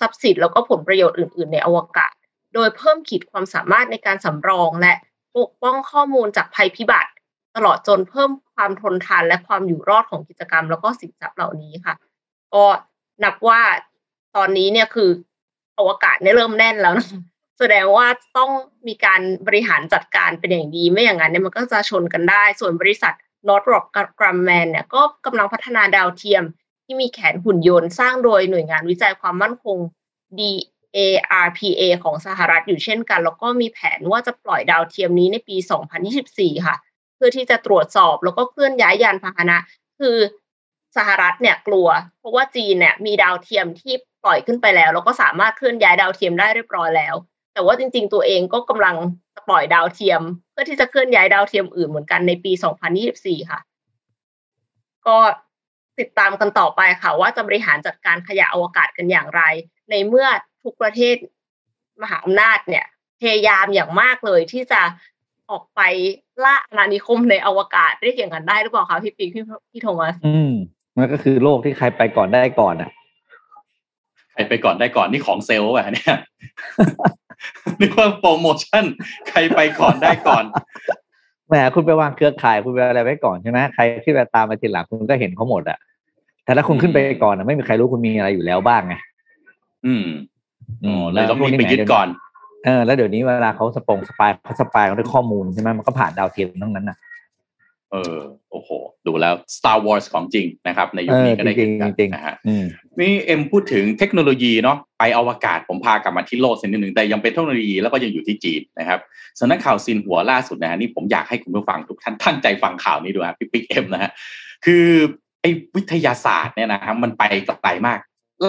ทรัพย์สินแล้วก็ผลประโยชน์อื่น ๆ ในอวกาศ โดยเพิ่มขีดความสามารถในการสำรองและปกป้องข้อมูลจากภัยพิบัติ ตลอดจนเพิ่มความทนทานและความอยู่รอดของกิจกรรม แล้วก็สินทรัพย์เหล่านี้ค่ะ ก็นับว่าตอนนี้เนี่ยคืออวกาศเนี่ยเริ่มแน่นแล้วนะ แสดงว่าต้องมีการบริหารจัดการเป็นอย่างดี ไม่อย่างนั้นเนี่ยมันก็จะชนกันได้ ส่วนบริษัท Northrop Grumman เนี่ยก็กำลังพัฒนาดาวเทียมที่มีแขนหุ่นยนต์สร้างโดยหน่วยงานวิจัยความมั่นคง DARPA ของสหรัฐอยู่เช่นกัน แล้วก็มีแผนว่าจะปล่อยดาวเทียมนี้ในปี 2024 ค่ะ เพื่อที่จะตรวจสอบแล้วก็เคลื่อนย้ายยานพาหนะ คือสหรัฐเนี่ยกลัว เพราะว่าจีนเนี่ยมีดาวเทียมที่ปล่อยขึ้นไปแล้ว แล้วก็สามารถเคลื่อนย้ายดาวเทียมได้เรียบร้อยแล้ว แต่ว่าจริง ๆ ตัวเองก็กำลังปล่อยดาวเทียม เพื่อที่จะเคลื่อนย้ายดาวเทียมอื่นเหมือนกันในปี 2024 ค่ะ ก็ติดตามกันต่อไปค่ะ ว่าจะบริหารจัดการขยะอวกาศกันอย่างไร ในเมื่อทุกประเทศมหาอำนาจเนี่ย พยายามอย่างมากเลยที่จะออกไปล่าอาณานิคมในอวกาศได้เกี่ยงกันได้หรือเปล่าคะพี่ปีพี่พี่โทมัส อืมมันก็คือโลกที่ใครไปก่อนได้ก่อนอะ ไปก่อนได้ก่อนนี่ของเซลล์อะเนี่ยนี่ว่าโปรโมชั่น ใครไปก่อนได้ก่อนแหมคุณไปวางเครือข่ายคุณไปอะไรไว้ก่อนใช่ไหมใครที่ไปตามมาทีหลังคุณก็เห็นเขาหมดอะแต่ถ้าคุณขึ้นไปก่อนอะไม่มีใครรู้คุณมีอะไรอยู่แล้วบ้างไงอืมอ๋อเลยต้องมีไปยึดก่อนเออแล้วเดี๋ยวนี้เวลาเขาสปงสปายเขา spy เขาด้วยข้อมูลใช่ไหมมันก็ผ่านดาวเทียมทั้งนั้นน่ะ เออโอ้โห ดูแล้ว Star Wars ของจริงนะครับ ในยุคนี้ก็ได้เห็นกันนะฮะนี่เอ็มพูดถึงเทคโนโลยีเนาะไปอวกาศผมพากลับมาที่โลกสักนิดหนึ่งแต่ยังเป็นเทคโนโลยีแล้วก็ยังอยู่ที่จีนนะครับสำนักข่าวซินหัวล่าสุดนะฮะนี่ผมอยากให้คุณผู้ฟังทุกท่านตั้งใจฟังข่าวนี้ดูครับพี่ปิ๊กเอ็มนะฮะคือไอ้วิทยาศาสตร์เนี่ยนะครับมันไปไกลมาก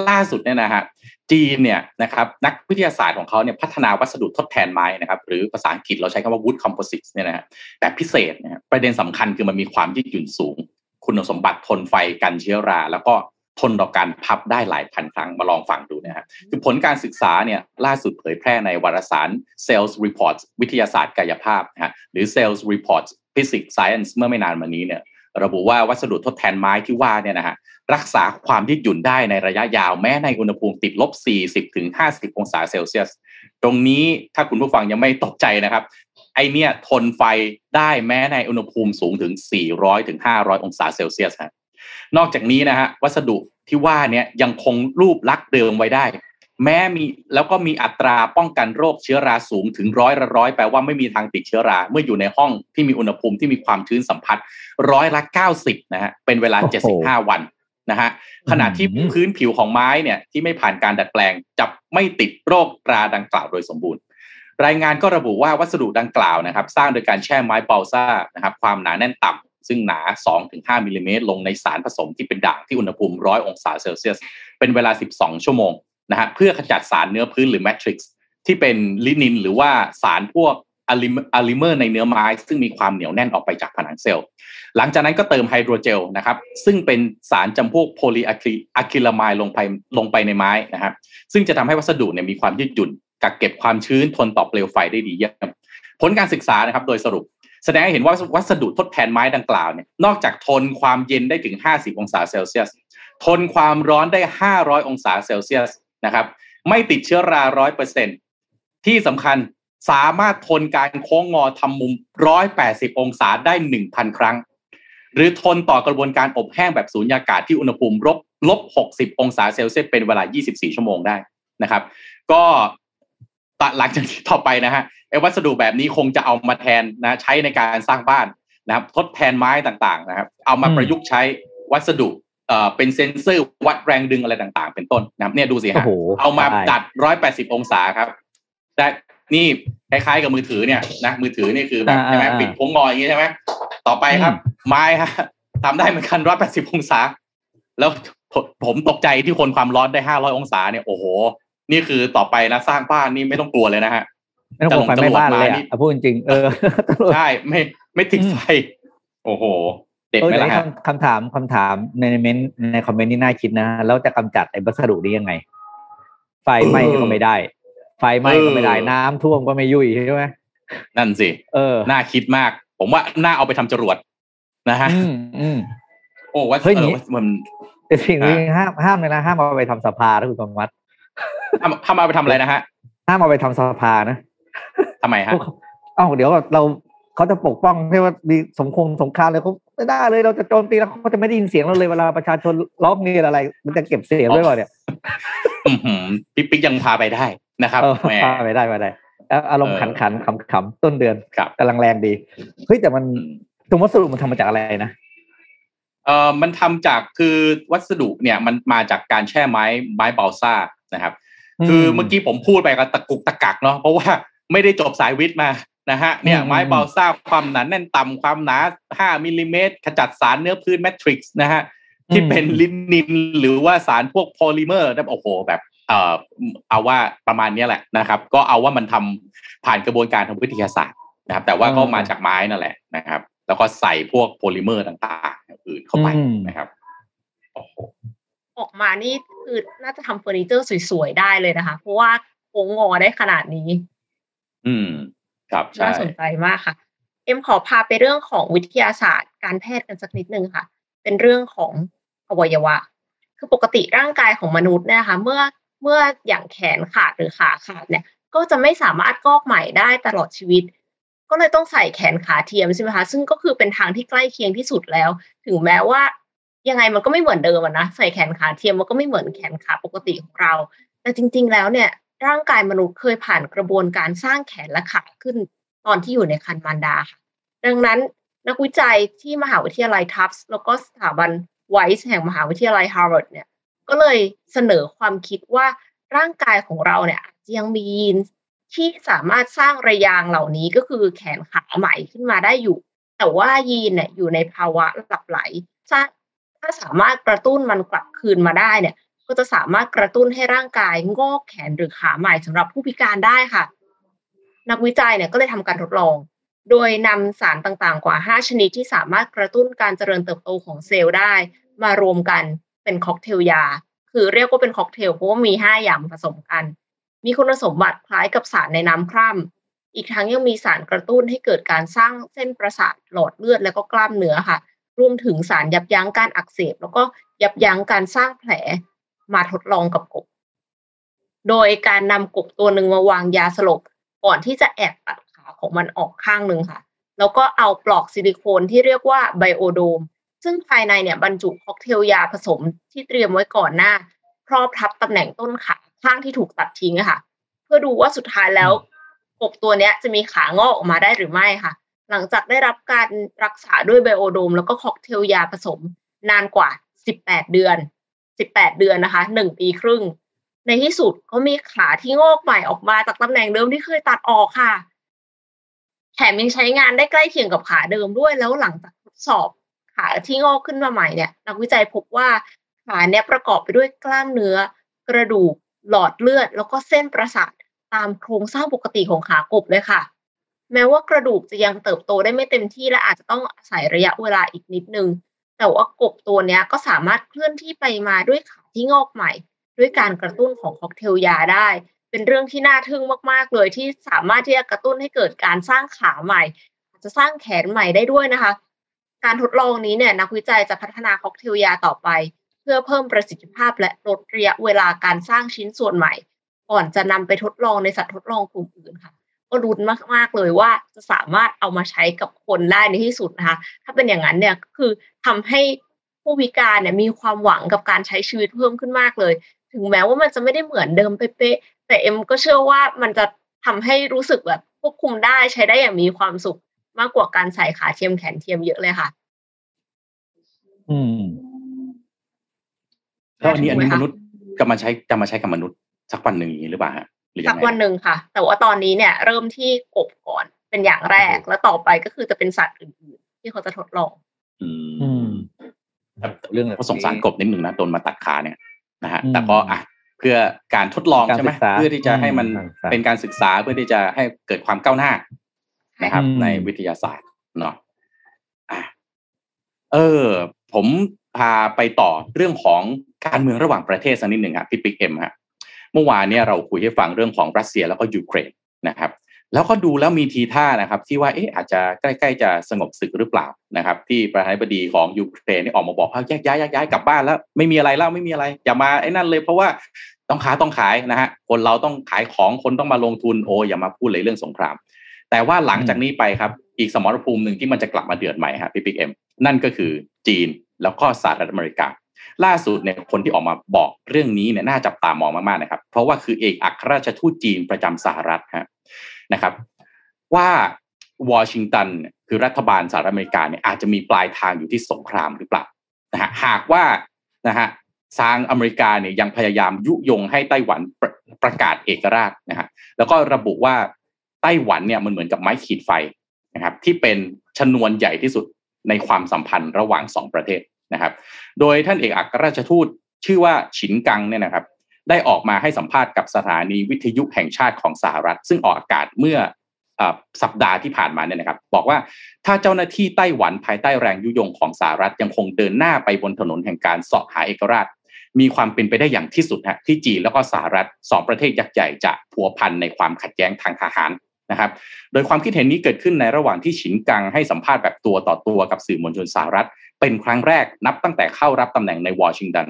ล่าสุดเนี่ยนะฮะ จีนเนี่ยนะครับนักวิทยาศาสตร์ของเขาเนี่ยพัฒนาวัสดุทดแทนไม้นะครับหรือภาษาอังกฤษเราใช้คำว่า wood composites เนี่ยนะฮะแบบพิเศษนะประเด็นสำคัญคือมันมีความยืดหยุ่นสูง คุณสมบัติทนไฟกันเชื้อรา แล้วก็ทนต่อการพับได้หลายพันครั้งมาลองฟังดูนะฮะคือผลการศึกษาเนี่ยล่าสุดเผยแพร่ในวารสาร Sales Reports วิทยาศาสตร์กายภาพนะฮะหรือ Sales Reports Physics Science เมื่อไม่นานมานี้เนี่ย ระบุว่าวัสดุทดแทนไม้ที่ว่าเนี่ยนะฮะรักษาความยืดหยุ่นได้ในระยะยาวแม้ในอุณหภูมิติดลบ 40ถึง50 องศาเซลเซียส ตรงนี้ถ้าคุณผู้ฟังยังไม่ตกใจนะครับ ไอเนี่ยทนไฟได้แม้ในอุณหภูมิสูงถึง 400ถึง500 องศาเซลเซียสฮะนอกจากนี้นะฮะวัสดุที่ว่าเนี่ยยังคงรูปลักษณ์เดิมไว้ได้ แม้มีแล้วก็มีอัตราป้องกันโรคเชื้อราสูงถึงร้อยละร้อยแปลว่าไม่มีทางติดเชื้อรา เมื่ออยู่ในห้องที่มีอุณหภูมิที่มีความชื้นสัมผัสร้อยละเก้าสิบนะฮะเป็นเวลาเจ็ดสิบห้าวันนะฮะขณะที่พื้นผิวของไม้เนี่ยที่ไม่ผ่านการดัดแปลงจะไม่ติดโรคราดังกล่าวโดยสมบูรณ์ รายงานก็ระบุว่าวัสดุดังกล่าวนะครับ สร้างโดยการแช่ไม้เบลซ่านะครับความหนาแน่นต่ำซึ่งหนา 2-5มิลลิเมตรลงในสารผสมที่เป็นด่างที่อุณหภูมิ 100 องศาเซลเซียส เป็นเวลา 12 ชั่วโมง นะฮะเพื่อขจัดสารเนื้อพื้นหรือ matrix ที่เป็นลิกนินหรือว่าสารพวกพอลิเมอร์ในเนื้อไม้ ซึ่งมีความเหนียวแน่นออกไปจากผนังเซลล์ หลังจากนั้นก็เติมไฮโดรเจลนะครับ ซึ่งเป็นสารจำพวกโพลีอะคริลาไมด์ลงไปลงไปในไม้นะครับซึ่งจะทำให้วัสดุเนี่ยมีความยืดหยุ่น กักเก็บความชื้นทนต่อเปลวไฟได้ดีเยี่ยม ผลการศึกษานะครับโดยสรุป แสดงให้เห็นว่าวัสดุทดแทนไม้ดังกล่าวเนี่ยนอกจากทนความเย็นได้ถึง 50 องศาเซลเซียส ทนความร้อนได้ 500 องศาเซลเซียส นะครับ ไม่ติดเชื้อราร้อยเปอร์เซ็นที่สำคัญสามารถทนการโค้งงอทำมุม180องศาได้1,000ครั้ง หรือทนต่อกระบวนการอบแห้งแบบสูญญากาศที่อุณหภูมิลบลบ60องศาเซลเซียสเป็นเวลา 24 ชั่วโมงได้นะครับ ก็หลังจากต่อไปนะฮะไอ้วัสดุแบบนี้คงจะเอามาแทนนะใช้ในการสร้างบ้านนะครับ ทดแทนไม้ต่างๆนะครับ เอามาประยุกต์ใช้วัสดุ เอ่อเป็นเซนเซอร์วัดแรงดึงอะไรต่างๆ เป็นต้นนะครับเนี่ยดูสิฮะเอามาดัดร้อยแปดสิบองศาครับ แต่นี่คล้ายๆกับมือถือเนี่ยนะมือถือนี่คือแบบใช่ไหมปิดพงงออย่างนี้ใช่ไหมต่อไปครับ ไม้ฮะทำได้เหมือนกันร้อยแปดสิบองศา แล้วผมตกใจที่คนความร้อนได้ห้าร้อยองศาเนี่ยโอ้โห นี่คือต่อไปนะสร้างบ้านนี่ไม่ต้องกลัวเลยนะฮะไม่ต้องกลัวไฟไม่บ้านเลยอะพูดจริงเออใช่ไม่ไม่ติดไฟ โอ้โห เด็ดไหมล่ะคำถามคำถามในเมนในคอมเมนต์นี่น่าคิดนะแล้วจะกำจัดไอ้วัสดุนี้ยังไง ไฟไหม้ก็ไม่ได้ ไฟไหม้ก็ไม่ได้น้ำท่วมก็ไม่ยุ่ยใช่ไหมนั่นสิเออน่าคิดมาก ผมว่าน่าเอาไปทำจรวดนะฮะอืมโอ้วัสดุมันแต่สิ่งนี้ห้ามห้ามเลยนะห้ามเอาไปทำสภาถ้าคุณกองวัดห้ามเอาไปทำอะไรนะฮะห้ามเอาไปทำสภานะทำไมฮะเอ้าเดี๋ยวเราเขาจะปกป้องไม่ว่ามีสงครามสงครามเลยเขา ไม่ได้เลยเราจะโจมตีแล้วเขาจะไม่ได้ยินเสียงเราเลยเวลาประชาชนร้องเงียอะไร มันจะเก็บเสียงด้วยวะเนี่ยปิ๊กปิ๊กยังพาไปได้นะครับพาไปได้ไปได้อารมณ์ขันขันขำขำต้นเดือนกำลังแรงดีเฮ้ยแต่มันตรงวัสดุมันทำมาจากอะไรนะเอ่อมันทำจากคือวัสดุเนี่ยมันมาจากการแช่ไม้ไม้เบลซ่านะครับ คือเมื่อกี้ผมพูดไปกับตะกุกตะกักเนาะเพราะว่าไม่ได้จบสายวิทย์มา นะฮะเนี่ยไม้เบาซ่าความหนาแน่นต่ำความหนา5มิลลิเมตรขจัดสารเนื้อพื้นแมทริกซ์นะฮะที่เป็นลินินหรือว่าสารพวกโพลิเมอร์ได้โอ้โหแบบเอ่อเอาว่าประมาณนี้แหละนะครับ ก็เอาว่ามันทำผ่านกระบวนการทางวิทยาศาสตร์นะครับ แต่ว่าก็มาจากไม้นั่นแหละนะครับ แล้วก็ใส่พวกโพลิเมอร์ต่างๆอื่นเข้าไปนะครับโอ้โหออกมานี่คือน่าจะทำเฟอร์นิเจอร์สวยๆได้เลยนะคะ เพราะว่าโค้งงอได้ขนาดนี้ อืม ครับน่าสนใจมากค่ะ เอ็มขอพาไปเรื่องของวิทยาศาสตร์การแพทย์กันสักนิดนึงค่ะ เป็นเรื่องของอวัยวะ คือปกติร่างกายของมนุษย์เนี่ยค่ะเมื่อเมื่ออย่างแขนขาดหรือขาขาดเนี่ยก็จะไม่สามารถกอกใหม่ได้ตลอดชีวิต ก็เลยต้องใส่แขนขาเทียมใช่ไหมคะซึ่งก็คือเป็นทางที่ใกล้เคียงที่สุดแล้ว ถึงแม้ว่ายังไงมันก็ไม่เหมือนเดิมนะใส่แขนขาเทียมมันก็ไม่เหมือนแขนขาปกติของเรา แต่จริง ๆ แล้วเนี่ย ร่างกายมนุษย์เคยผ่านกระบวนการสร้างแขนและขาขึ้นตอนที่อยู่ในคันมารดาค่ะ ดังนั้นนักวิจัยที่มหาวิทยาลัยทัฟส์แล้วก็สถาบันไวส์แห่งมหาวิทยาลัยฮาร์วาร์ดเนี่ย ก็เลยเสนอความคิดว่าร่างกายของเราเนี่ยยังมียีนที่สามารถสร้างระยางเหล่านี้ก็คือแขนขาใหม่ขึ้นมาได้อยู่ แต่ว่ายีนเนี่ยอยู่ในภาวะหลับใหลถ้าสามารถกระตุ้นมันกลับคืนมาได้เนี่ย ก็จะสามารถกระตุ้นให้ร่างกายงอกแขนหรือขาใหม่สำหรับผู้พิการได้ค่ะ นักวิจัยเนี่ยก็เลยทำการทดลอง โดยนำสารต่างๆ กว่า 5 ชนิดที่สามารถกระตุ้นการเจริญเติบโตของเซลล์ได้ มารวมกันเป็นค็อกเทลยา คือเรียกว่าเป็นค็อกเทลเพราะว่ามี 5 อย่างผสมกัน มีคุณสมบัติคล้ายกับสารในน้ำคร่ำอีกทั้งยังมีสารกระตุ้นให้เกิดการสร้างเส้นประสาทหลอดเลือดและก็กล้ามเนื้อค่ะ รวมถึงสารยับยั้งการอักเสบ แล้วก็ยับยั้งการสร้างแผล มาทดลองกับกบ โดยการนำกบตัวหนึ่งมาวางยาสลบก่อนที่จะแอบตัดขาของมันออกข้างหนึ่งค่ะ แล้วก็เอาปลอกซิลิโคนที่เรียกว่า BioDome ซึ่งภายในเนี่ยบรรจุค็อกเทลยาผสมที่เตรียมไว้ก่อนหน้า ครอบทับตำแหน่งต้นขาข้างที่ถูกตัดทิ้งค่ะ เพื่อดูว่าสุดท้ายแล้วกบตัวเนี้ยจะมีขางอกออกมาได้หรือไม่ค่ะ หลังจากได้รับการรักษาด้วย BioDome แล้วก็ค็อกเทลยาผสมนานกว่า 18 เดือน 18เดือนนะคะ1ปีครึ่ง ในที่สุดก็มีขาที่งอกใหม่ออกมาจากตำแหน่งเดิมที่เคยตัดออกค่ะ แถมยังใช้งานได้ใกล้เคียงกับขาเดิมด้วยแล้วหลังจากทดสอบขาที่งอกขึ้นมาใหม่เนี่ยนักวิจัยพบว่าขาเนี่ยประกอบไปด้วยกล้ามเนื้อ กระดูกหลอดเลือด แล้วก็เส้นประสาทตามโครงสร้างปกติของขากบเลยค่ะ แม้ว่ากระดูกจะยังเติบโตได้ไม่เต็มที่และอาจจะต้องอาศัยระยะเวลาอีกนิดนึง แต่ว่ากบตัวเนี้ยก็สามารถเคลื่อนที่ไปมาด้วยขาที่งอกใหม่ ด้วยการกระตุ้นของค็อกเทลยาได้ เป็นเรื่องที่น่าทึ่งมากๆเลยที่สามารถที่จะกระตุ้นให้เกิดการสร้างขาใหม่อาจจะสร้างแขนใหม่ได้ด้วยนะคะ การทดลองนี้เนี่ยนักวิจัยจะพัฒนาค็อกเทลยาต่อไป เพื่อเพิ่มประสิทธิภาพและลดระยะเวลาการสร้างชิ้นส่วนใหม่ ก่อนจะนำไปทดลองในสัตว์ทดลองกลุ่มอื่นค่ะ รุนมากๆเลยว่าจะสามารถเอามาใช้กับคนได้ในที่สุดนะคะ ถ้าเป็นอย่างนั้นเนี่ยก็คือทำให้ผู้พิการเนี่ยมีความหวังกับการใช้ชีวิตเพิ่มขึ้นมากเลย ถึงแม้ว่ามันจะไม่ได้เหมือนเดิมเป๊ะๆแต่เอ็มก็เชื่อว่ามันจะทำให้รู้สึกแบบควบคุมได้ใช้ได้อย่างมีความสุขมากกว่าการใส่ขาเทียมแขนเทียมเยอะเลยค่ะ อืมแล้วอันนี้อันนี้ถูกไหมคะมนุษย์จะมาใช้จะมาใช้กับมนุษย์สักวันหนึ่งอย่างนี้หรือเปล่าฮะหรือยั สังกไงวันหนึ่งค่ะ แต่ว่าตอนนี้เนี่ย เริ่มที่กบก่อนเป็นอย่างแรกแล้วต่อไปก็คือจะเป็นสัตว์อื่นๆ ที่เขาจะทดลอง อือืมมเรื่องแบบก็สงสารกบนิดหนึ่งนะโดนมาตัดขาเนี่ยนะฮะอืมแต่ก็อะเพื่อการทดลองการใช่ไหมศึกษาเพื่อที่จะให้มันอืมการศึกษาเป็นการศึกษาเพื่อที่จะให้เกิดความก้าวหน้า นะครับอืมในวิทยาศาสตร์เนาะอะเออ ผมพาไปต่อเรื่องของการเมืองระหว่างประเทศสักนิดหนึ่งครับพี่ปิ๊กเอ็มฮะ เมื่อวานเนี่ยเราคุยให้ฟังเรื่องของรัสเซียแล้วก็ยูเครนนะครับ แล้วก็ดูแล้วมีทีท่านะครับ ที่ว่าเอ๊ะอาจจะใกล้ๆจะสงบศึกหรือเปล่านะครับ ที่ประธานาธิบดีของยูเครนนี่ออกมาบอกว่าแยกย้ายแยกย้ายกลับบ้านแล้ว ไม่มีอะไรแล้วไม่มีอะไร อย่ามาไอ้นั่นเลยเพราะว่าต้องค้าต้องขายนะฮะคนเราต้องขายของคนต้องมาลงทุนโอ้อย่ามาพูดเลยเรื่องสงคราม แต่ว่าหลังจากนี้ไปครับ อีกสมรภูมิหนึ่งที่มันจะกลับมาเดือดใหม่ฮะพี่ปิ๊กเอ็มนั่นก็คือจีนแล้วก็สหรัฐอเมริกา ล่าสุดเนี่ยคนที่ออกมาบอกเรื่องนี้เนี่ยน่าจับตามองมากๆนะครับ เพราะว่าคือเอกอัครราชทูตจีนประจำสหรัฐฮะนะครับ ว่าวอชิงตันคือรัฐบาลสหรัฐอเมริกาเนี่ยอาจจะมีปลายทางอยู่ที่สงครามหรือเปล่านะฮะหากว่านะฮะทางอเมริกาเนี่ยยังพยายามยุยงให้ไต้หวันปรประกาศเอกราชนะฮะแล้วก็ระบุว่าไต้หวันเนี่ยมันเหมือนกับไม้ขีดไฟนะครับที่เป็นชนวนใหญ่ที่สุดในความสัมพันธ์ระหว่างสองประเทศ นะครับ โดยท่านเอกอัครราชทูตชื่อว่าฉินกังเนี่ยนะครับ ได้ออกมาให้สัมภาษณ์กับสถานีวิทยุแห่งชาติของสหรัฐ ซึ่งออกอากาศเมื่ออสัปดาห์ที่ผ่านมาเนี่ยนะครับ บอกว่าถ้าเจ้าหน้าที่ไต้หวันภายใต้แรงยุยงของสหรัฐยังคงเดินหน้าไปบนถนนแห่งการเสาะหาเอกราช มีความเป็นไปได้อย่างที่สุดฮะที่จีนแล้วก็สหรัฐสองประเทศยักษ์ใหญ่จะพัวพันในความขัดแย้งทางทหาร นะครับ โดยความคิดเห็นนี้เกิดขึ้นในระหว่างที่ฉินกังให้สัมภาษณ์แบบตัวต่อตัวกับสื่อมวลชนสหรัฐ เป็นครั้งแรกนับตั้งแต่เข้ารับตำแหน่งในวอชิงตัน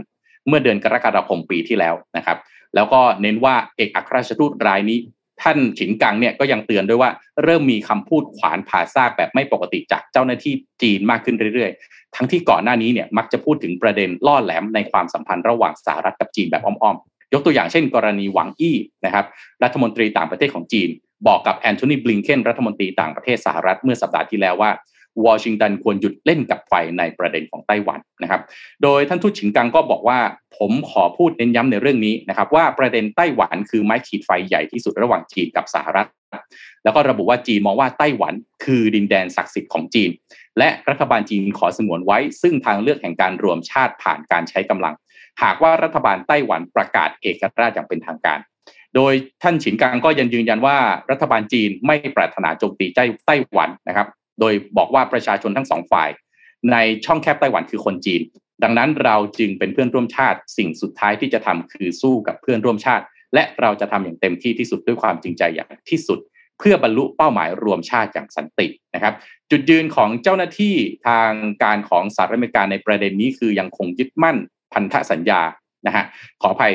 เมื่อเดือนกรกฎาคมปีที่แล้วนะครับ แล้วก็เน้นว่าเอกอัครราชทูตรายนี้ ท่านฉินกังเนี่ยก็ยังเตือนด้วยว่าเริ่มมีคำพูดขวานผ่าซากแบบไม่ปกติจากเจ้าหน้าที่จีนมากขึ้นเรื่อยๆ ทั้งที่ก่อนหน้านี้เนี่ยมักจะพูดถึงประเด็นล่อแหลมในความสัมพันธ์ระหว่างสหรัฐกับจีนแบบอ้อมๆยกตัวอย่างเช่น กรณีหวังอี้นะครับรัฐมนตรีต่างประเทศของจีน บอกกับแอนโทนีบลิงเคนรัฐมนตรีต่างประเทศสหรัฐเมื่อสัปดาห์ที่แล้วว่าวอชิงตันควรหยุดเล่นกับไฟในประเด็นของไต้หวันนะครับ โดยท่านทูตฉินกังก็บอกว่าผมขอพูดเน้นย้ำในเรื่องนี้นะครับ ว่าประเด็นไต้หวันคือไม้ขีดไฟใหญ่ที่สุดระหว่างจีนกับสหรัฐ แล้วก็ระบุว่าจีนมองว่าไต้หวันคือดินแดนศักดิ์สิทธิ์ของจีน และรัฐบาลจีนขอสงวนไว้ ซึ่งทางเลือกแห่งการรวมชาติผ่านการใช้กำลัง หากว่ารัฐบาลไต้หวันประกาศเอกราชอย่างเป็นทางการ โดยท่านฉินกังก็ยังยืนยันว่ารัฐบาลจีนไม่ปรารถนาโจมตีไต้หวันนะครับ โดยบอกว่าประชาชนทั้งสองฝ่าย ในช่องแคบไต้หวันคือคนจีน ดังนั้นเราจึงเป็นเพื่อนร่วมชาติ สิ่งสุดท้ายที่จะทำคือสู้กับเพื่อนร่วมชาติ และเราจะทำอย่างเต็มที่ที่สุดด้วยความจริงใจอย่างที่สุด เพื่อบรรลุเป้าหมายรวมชาติอย่างสันตินะครับ จุดยืนของเจ้าหน้าที่ทางการของสหรัฐอเมริกาในประเด็นนี้คือยังคงยึดมั่นพันธสัญญานะฮะขออภัย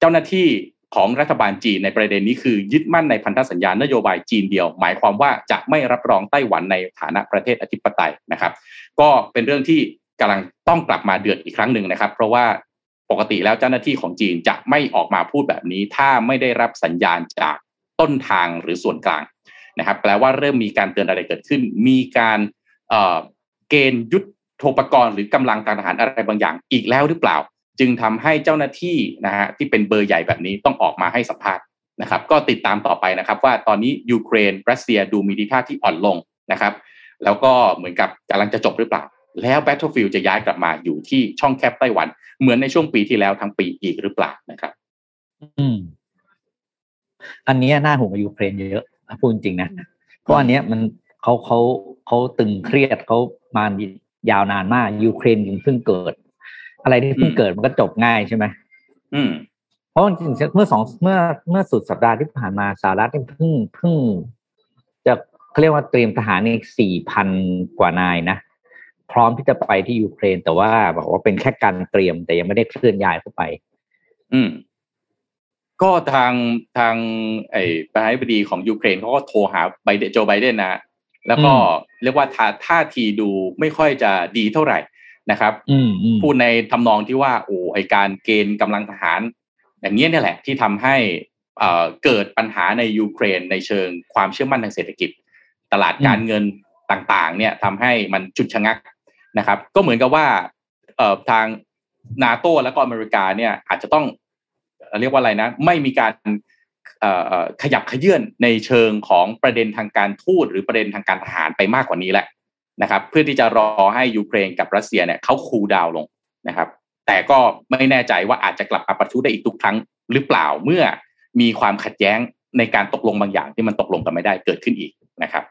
เจ้าหน้าที่ ของรัฐบาลจีนในประเด็นนี้คือยึดมั่นในพันธสัญญานโยบายจีนเดียว หมายความว่าจะไม่รับรองไต้หวันในฐานะประเทศอธิปไตยนะครับ ก็เป็นเรื่องที่กำลังต้องกลับมาเดือดอีกครั้งหนึ่งนะครับ เพราะว่าปกติแล้วเจ้าหน้าที่ของจีนจะไม่ออกมาพูดแบบนี้ ถ้าไม่ได้รับสัญญาณจากต้นทางหรือส่วนกลางนะครับ แปลว่าเริ่มมีการเตือนอะไรเกิดขึ้น มีการเกณฑ์ยุทธโทปกรณ์หรือกำลังการทหารอะไรบางอย่างอีกแล้วหรือเปล่า จึงทำให้เจ้าหน้าที่นะฮะที่เป็นเบอร์ใหญ่แบบนี้ต้องออกมาให้สัมภาษณ์นะครับ ก็ติดตามต่อไปนะครับ ว่าตอนนี้ยูเครนรัสเซียดูมีทีท่าที่อ่อนลงนะครับ แล้วก็เหมือนกับกำลังจะจบหรือเปล่า แล้ว Battlefield จะย้ายกลับมาอยู่ที่ช่องแคบไต้หวัน เหมือนในช่วงปีที่แล้วทั้งปีอีกหรือเปล่านะครับ อืม อันนี้น่าห่วงยูเครนเยอะพูดจริงนะเพราะอันนี้มันเขาเขาเขาตึงเครียดเขามายาวนานมากยูเครนยังเพิ่งเกิด อะไรที่เพิ่งเกิดมันก็จบง่ายใช่ไหมอืมเพราะจริงๆเมื่อสองเมื่อเมื่อสุดสัปดาห์ที่ผ่านมาสหรัฐเพิ่งเพิ่งจะเขาเรียกว่าเตรียมทหารอีกสี่พันกว่านายนะพร้อมที่จะไปที่ยูเครน แต่ว่าบอกว่าเป็นแค่การเตรียม แต่ยังไม่ได้เคลื่อนย้ายเข้าไป อืม ก็ทางทางไอ้ประธานาธิบดีของยูเครนเขาก็โทรหาไบเดนโจไบเดนนะแล้วก็เรียกว่าท่าท่าทีดูไม่ค่อยจะดีเท่าไหร่ นะครับพูดในทำนองที่ว่าโอ้ไอการเกณฑ์กำลังทหาร อย่างนี้เนี่ยแหละที่ทำให้เกิดปัญหาในยูเครนในเชิงความเชื่อมั่นทางเศรษฐกิจ ตลาดการเงินต่างๆ เนี่ยทำให้มันจุดชะงักนะครับ ก็เหมือนกับว่าทางนาโตและก็อเมริกาเนี่ยอาจจะต้องเรียกว่าอะไรนะ ไม่มีการขยับขยื่นในเชิงของประเด็นทางการทูตหรือประเด็นทางการทหารไปมากกว่านี้แหละ นะครับเพื่อที่จะรอให้ยูเครนกับรัสเซียเนี่ยเขาคูลดาวลงนะครับ แต่ก็ไม่แน่ใจว่าอาจจะกลับมาประทุได้อีกทุกครั้งหรือเปล่าเมื่อมีความขัดแย้งในการตกลงบางอย่างที่มันตกลงกันไม่ได้เกิดขึ้นอีกนะครับ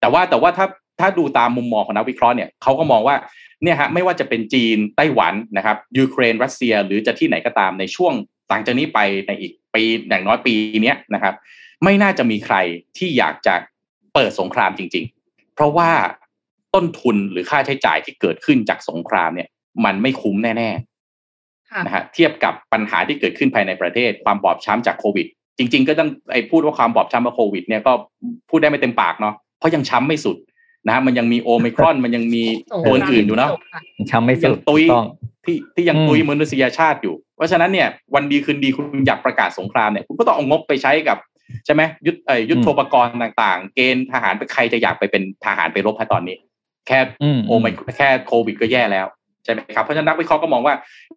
แต่ว่าแต่ว่าถ้าถ้าดูตามมุมมองของนักวิเคราะห์เนี่ยเขาก็มองว่าเนี่ยฮะไม่ว่าจะเป็นจีนไต้หวันนะครับยูเครนรัสเซีย หรือจะที่ไหนก็ตามในช่วงหลังจากนี้ไปในอีกปีอย่างน้อยปีนี้นะครับ ไม่น่าจะมีใครที่อยากจะเปิดสงครามจริง ๆ เพราะว่า ต้นทุนหรือค่าใช้จ่ายที่เกิดขึ้นจากสงครามเนี่ย มันไม่คุ้มแน่ๆนะฮะเทียบกับปัญหาที่เกิดขึ้นภายในประเทศ ความบอบช้ำจากโควิด จริง ๆ ก็ต้องไอ้พูดว่าความบอบช้ำจากโควิด เนี่ยก็พูดได้ไม่เต็มปากเนาะเพราะยังช้ำไม่สุดนะฮะมันยังมีโอมิครอนมันยังมีตัวอื่นอยู่เนาะช้ำไม่สุดตุยที่ที่ยังตุยมนุษยชาติอยู่ เพราะฉะนั้นเนี่ยวันดีคืนดีคุณอยากประกาศสงครามเนี่ยคุณก็ต้องเอางบไปใช้กับใช่ไหมยุทธยุทธโปกรณ์ต่าง ๆ เกณฑ์ทหารไปใครจะอยากไปเป็นทหารไปรบให้ตอนนี้ แค่โอไมแค่โควิดก็แย่แล้วใช่ไหมครับเพราะฉะนั้นนักวิเคราะห์ก็มองว่า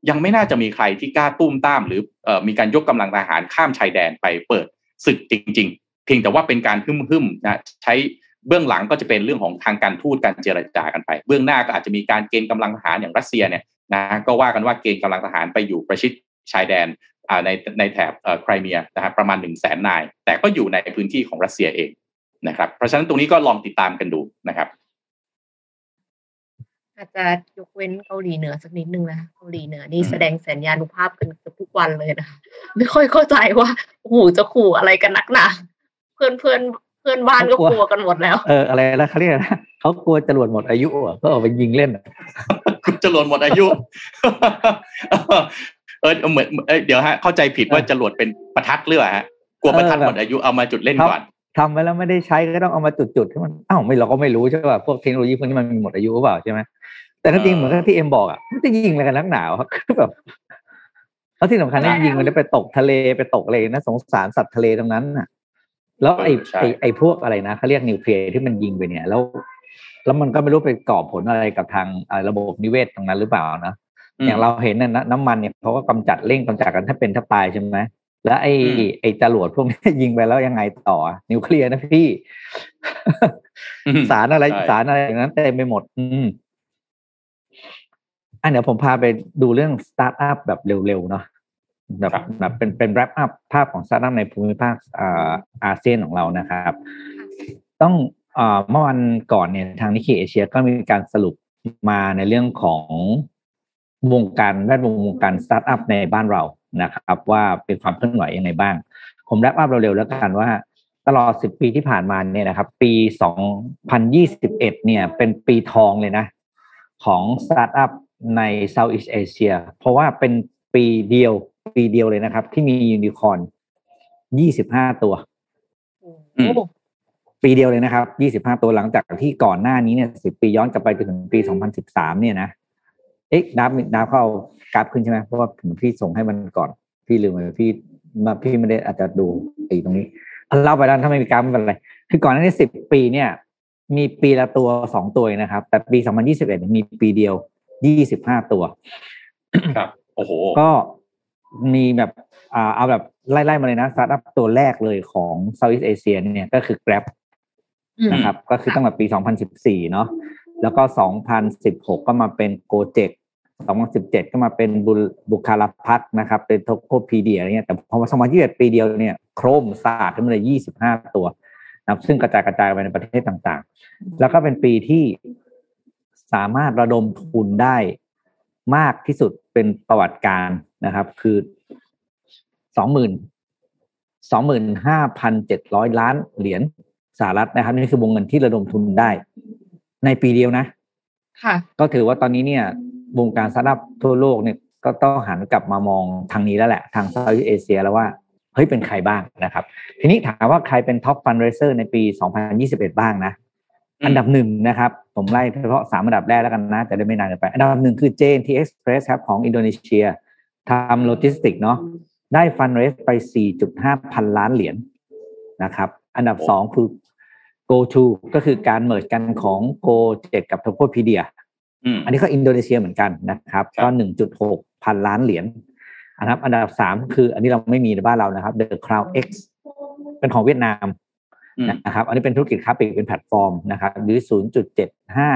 ยังไม่น่าจะมีใครที่กล้าตุ้มต้าม หรือมีการยกกำลังทหารข้ามชายแดนไปเปิดศึกจริง ๆ เพียงแต่ว่าเป็นการหึ่มๆนะใช้เบื้องหลังก็จะเป็นเรื่องของทางการทูตการเจรจากันไป เบื้องหน้าก็อาจจะมีการเกณฑ์กำลังทหารอย่างรัสเซียเนี่ยนะก็ว่ากันว่าเกณฑ์กำลังทหารไปอยู่ประชิดชายแดนในในแถบไครเมียนะครับประมาณหนึ่งแสนนาย แต่ก็อยู่ในพื้นที่ของรัสเซียเองนะครับเพราะฉะนั้นตรงนี้ก็ลองติดตามกันดูนะครับ อาจจะยกเว้นเกาหลีเหนือสักนิดนึงนะเกาหลีเหนือนี่แสดงสัญญาณุภาพกันเกือบทุกวันเลยนะไม่ค่อยเข้าใจว่าโอ้โหจะขู่อะไรกันนักหนาเพื่อนเพื่อนเพื่อนบ้านก็กลัวกันหมดแล้ว เอออะไรนะเขาเรียกนะเขากลัวจรวดหมดอายุอะก็เอาไปยิงเล่นจรวดหมดอายุเออเหมือนเดี๋ยวฮะเข้าใจผิดว่าจรวดเป็นประทัดเรือฮะกลัวประทัดหมดอายุเอามาจุดเล่นก่อน ทำไปแล้วไม่ได้ใช้ก็ต้องเอามาจุดจุดที่มันอ้าวไม่เราก็ไม่รู้ใช่ป่ะพวกเทคโนโลยีพวกนี้มันมีหมดอายุหรือเปล่าใช่ไหมแต่ถ้าจริงเหมือนที่เอ็มบอกอะมันจะยิงอะไรกันนักหนาวครับแบบแล้วที่สำคัญนี่ยิงมันจะไปตกทะเลไปตกอะไรนะสงสารสัตว์ทะเลตรงนั้นน่ะ แล้วไอ้ไอ้ไอ้พวกอะไรนะเขาเรียกนิวเคลียร์ที่มันยิงไปเนี่ย แล้ว แล้วมันก็ไม่รู้ไปก่อผลอะไรกับทางระบบนิเวศตรงนั้นหรือเปล่านะอย่างเราเห็นน่ะน้ำมันเนี่ยเขาก็กำจัดเร่งกำจัดกันถ้าเป็นถ้าตายใช่ไหม แล้วไอ้ไอ้จรวดพวกนี้ยิงไปแล้วยังไงต่อ นิวเคลียร์นะพี่ สารอะไรสารอะไรอย่างนั้นเต็มไปหมด อืมอันเดี๋ยวผมพาไปดูเรื่องสตาร์ทอัพแบบเร็วๆเนาะแบบแบบเป็นเป็น wrap up ภาพของสตาร์ทอัพในภูมิภาคอาเซียนของเรานะครับ ต้องเมื่อวันก่อนเนี่ยทาง Nikkei Asia ก็มีการสรุปมาในเรื่องของวงการแวดวงวงการสตาร์ทอัพในบ้านเรา นะครับ ว่าเป็นความเคลื่อนไหวยังไงบ้าง ผม wrap up เร็วๆแล้วกันว่า ตลอดสิบปีที่ผ่านมาเนี่ยนะครับ ปีสองพันยี่สิบเอ็ดเนี่ยเป็นปีทองเลยนะ ของสตาร์ทอัพใน Southeast Asia เพราะว่าเป็นปีเดียว ปีเดียวเลยนะครับ ที่มียูนิคอนยี่สิบห้าตัวอืมปีเดียวเลยนะครับยี่สิบห้าตัวหลังจากที่ก่อนหน้านี้เนี่ยสิบปีย้อนกลับไปจนถึงปีสองพันสิบสามเนี่ยนะเอ๊ะดับดับเข้า กราฟขึ้นใช่ไหมเพราะว่าผมพี่ส่งให้มันก่อน พี่ลืมไปพี่มาพี่ไม่ได้อาจจะดูไอ้ตรงนี้เอาเล่าไปแล้วถ้าไม่มีกราฟไม่เป็นไรคือก่อนหน้านี้สิบปีเนี่ย มีปีละตัวสองตัวเองนะครับ แต่ปีสองพันยี่สิบเอ็ดมีปีเดียวยี่สิบห้าตัว ครับ โอ้โห ก็มีแบบอ่าเอาแบบไล่ๆมาเลยนะสตาร์ทอัพตัวแรกเลยของ Southeast Asia เนี่ยก็คือ Grab อืมนะครับ ก็คือตั้งแต่ปี 2014 เนาะแล้วก็ 2016 ก็มาเป็น Gojek 2017 ก็มาเป็นบุบุคาลพักนะครับ เป็นโทโคพีเดียอะไรเงี้ยแต่พอมา2021 ปีเดียวเนี่ยโครมศาสตร์ขึ้นมาเลย 25 ตัวนะครับซึ่งกระจายกระจายไปในประเทศต่างๆ แล้วก็เป็นปีที่สามารถระดมทุนได้มากที่สุดเป็นประวัติการณ์นะครับ คือสองหมื่นสองหมื่นห้าพันเจ็ดร้อยล้านเหรียญสหรัฐนะครับ นี่คือวงเงินที่ระดมทุนได้ ในปีเดียวนะ ค่ะ ก็ถือว่าตอนนี้เนี่ย วงการสตาร์ทอัพทั่วโลกเนี่ยก็ต้องหันกลับมามองทางนี้แล้วแหละ ทาง Southeast Asia แล้วว่าเฮ้ยเป็นใครบ้างนะครับ ทีนี้ถามว่าใครเป็น top fundraiser ในปี 2021 บ้างนะอืมอันดับหนึ่งนะครับ ผมไล่เฉพาะสามอันดับแรกแล้วกันนะจะได้ไม่นานเกินไป อันดับหนึ่งคือ J&T Express ครับของอินโดนีเซียทำโลจิสติกเนาะได้ fundraise ไป 4.5 พันล้านเหรียญนะครับ อันดับสองคือ GoTo ก็คือการ merge กันของ Gojek กับ Tokopedia อืมอันนี้ก็อินโดนีเซียเหมือนกันนะครับครับก็หนึ่งจุดหกพันล้านเหรียญอันดับ อันดับสามคือ อันนี้เราไม่มีในบ้านเรานะครับ The Crown X เป็นของเวียดนามอืมนะครับ อันนี้เป็นธุรกิจค้าปลีกเป็นแพลตฟอร์มนะครับหรือศูนย์จุดเจ็ดห้า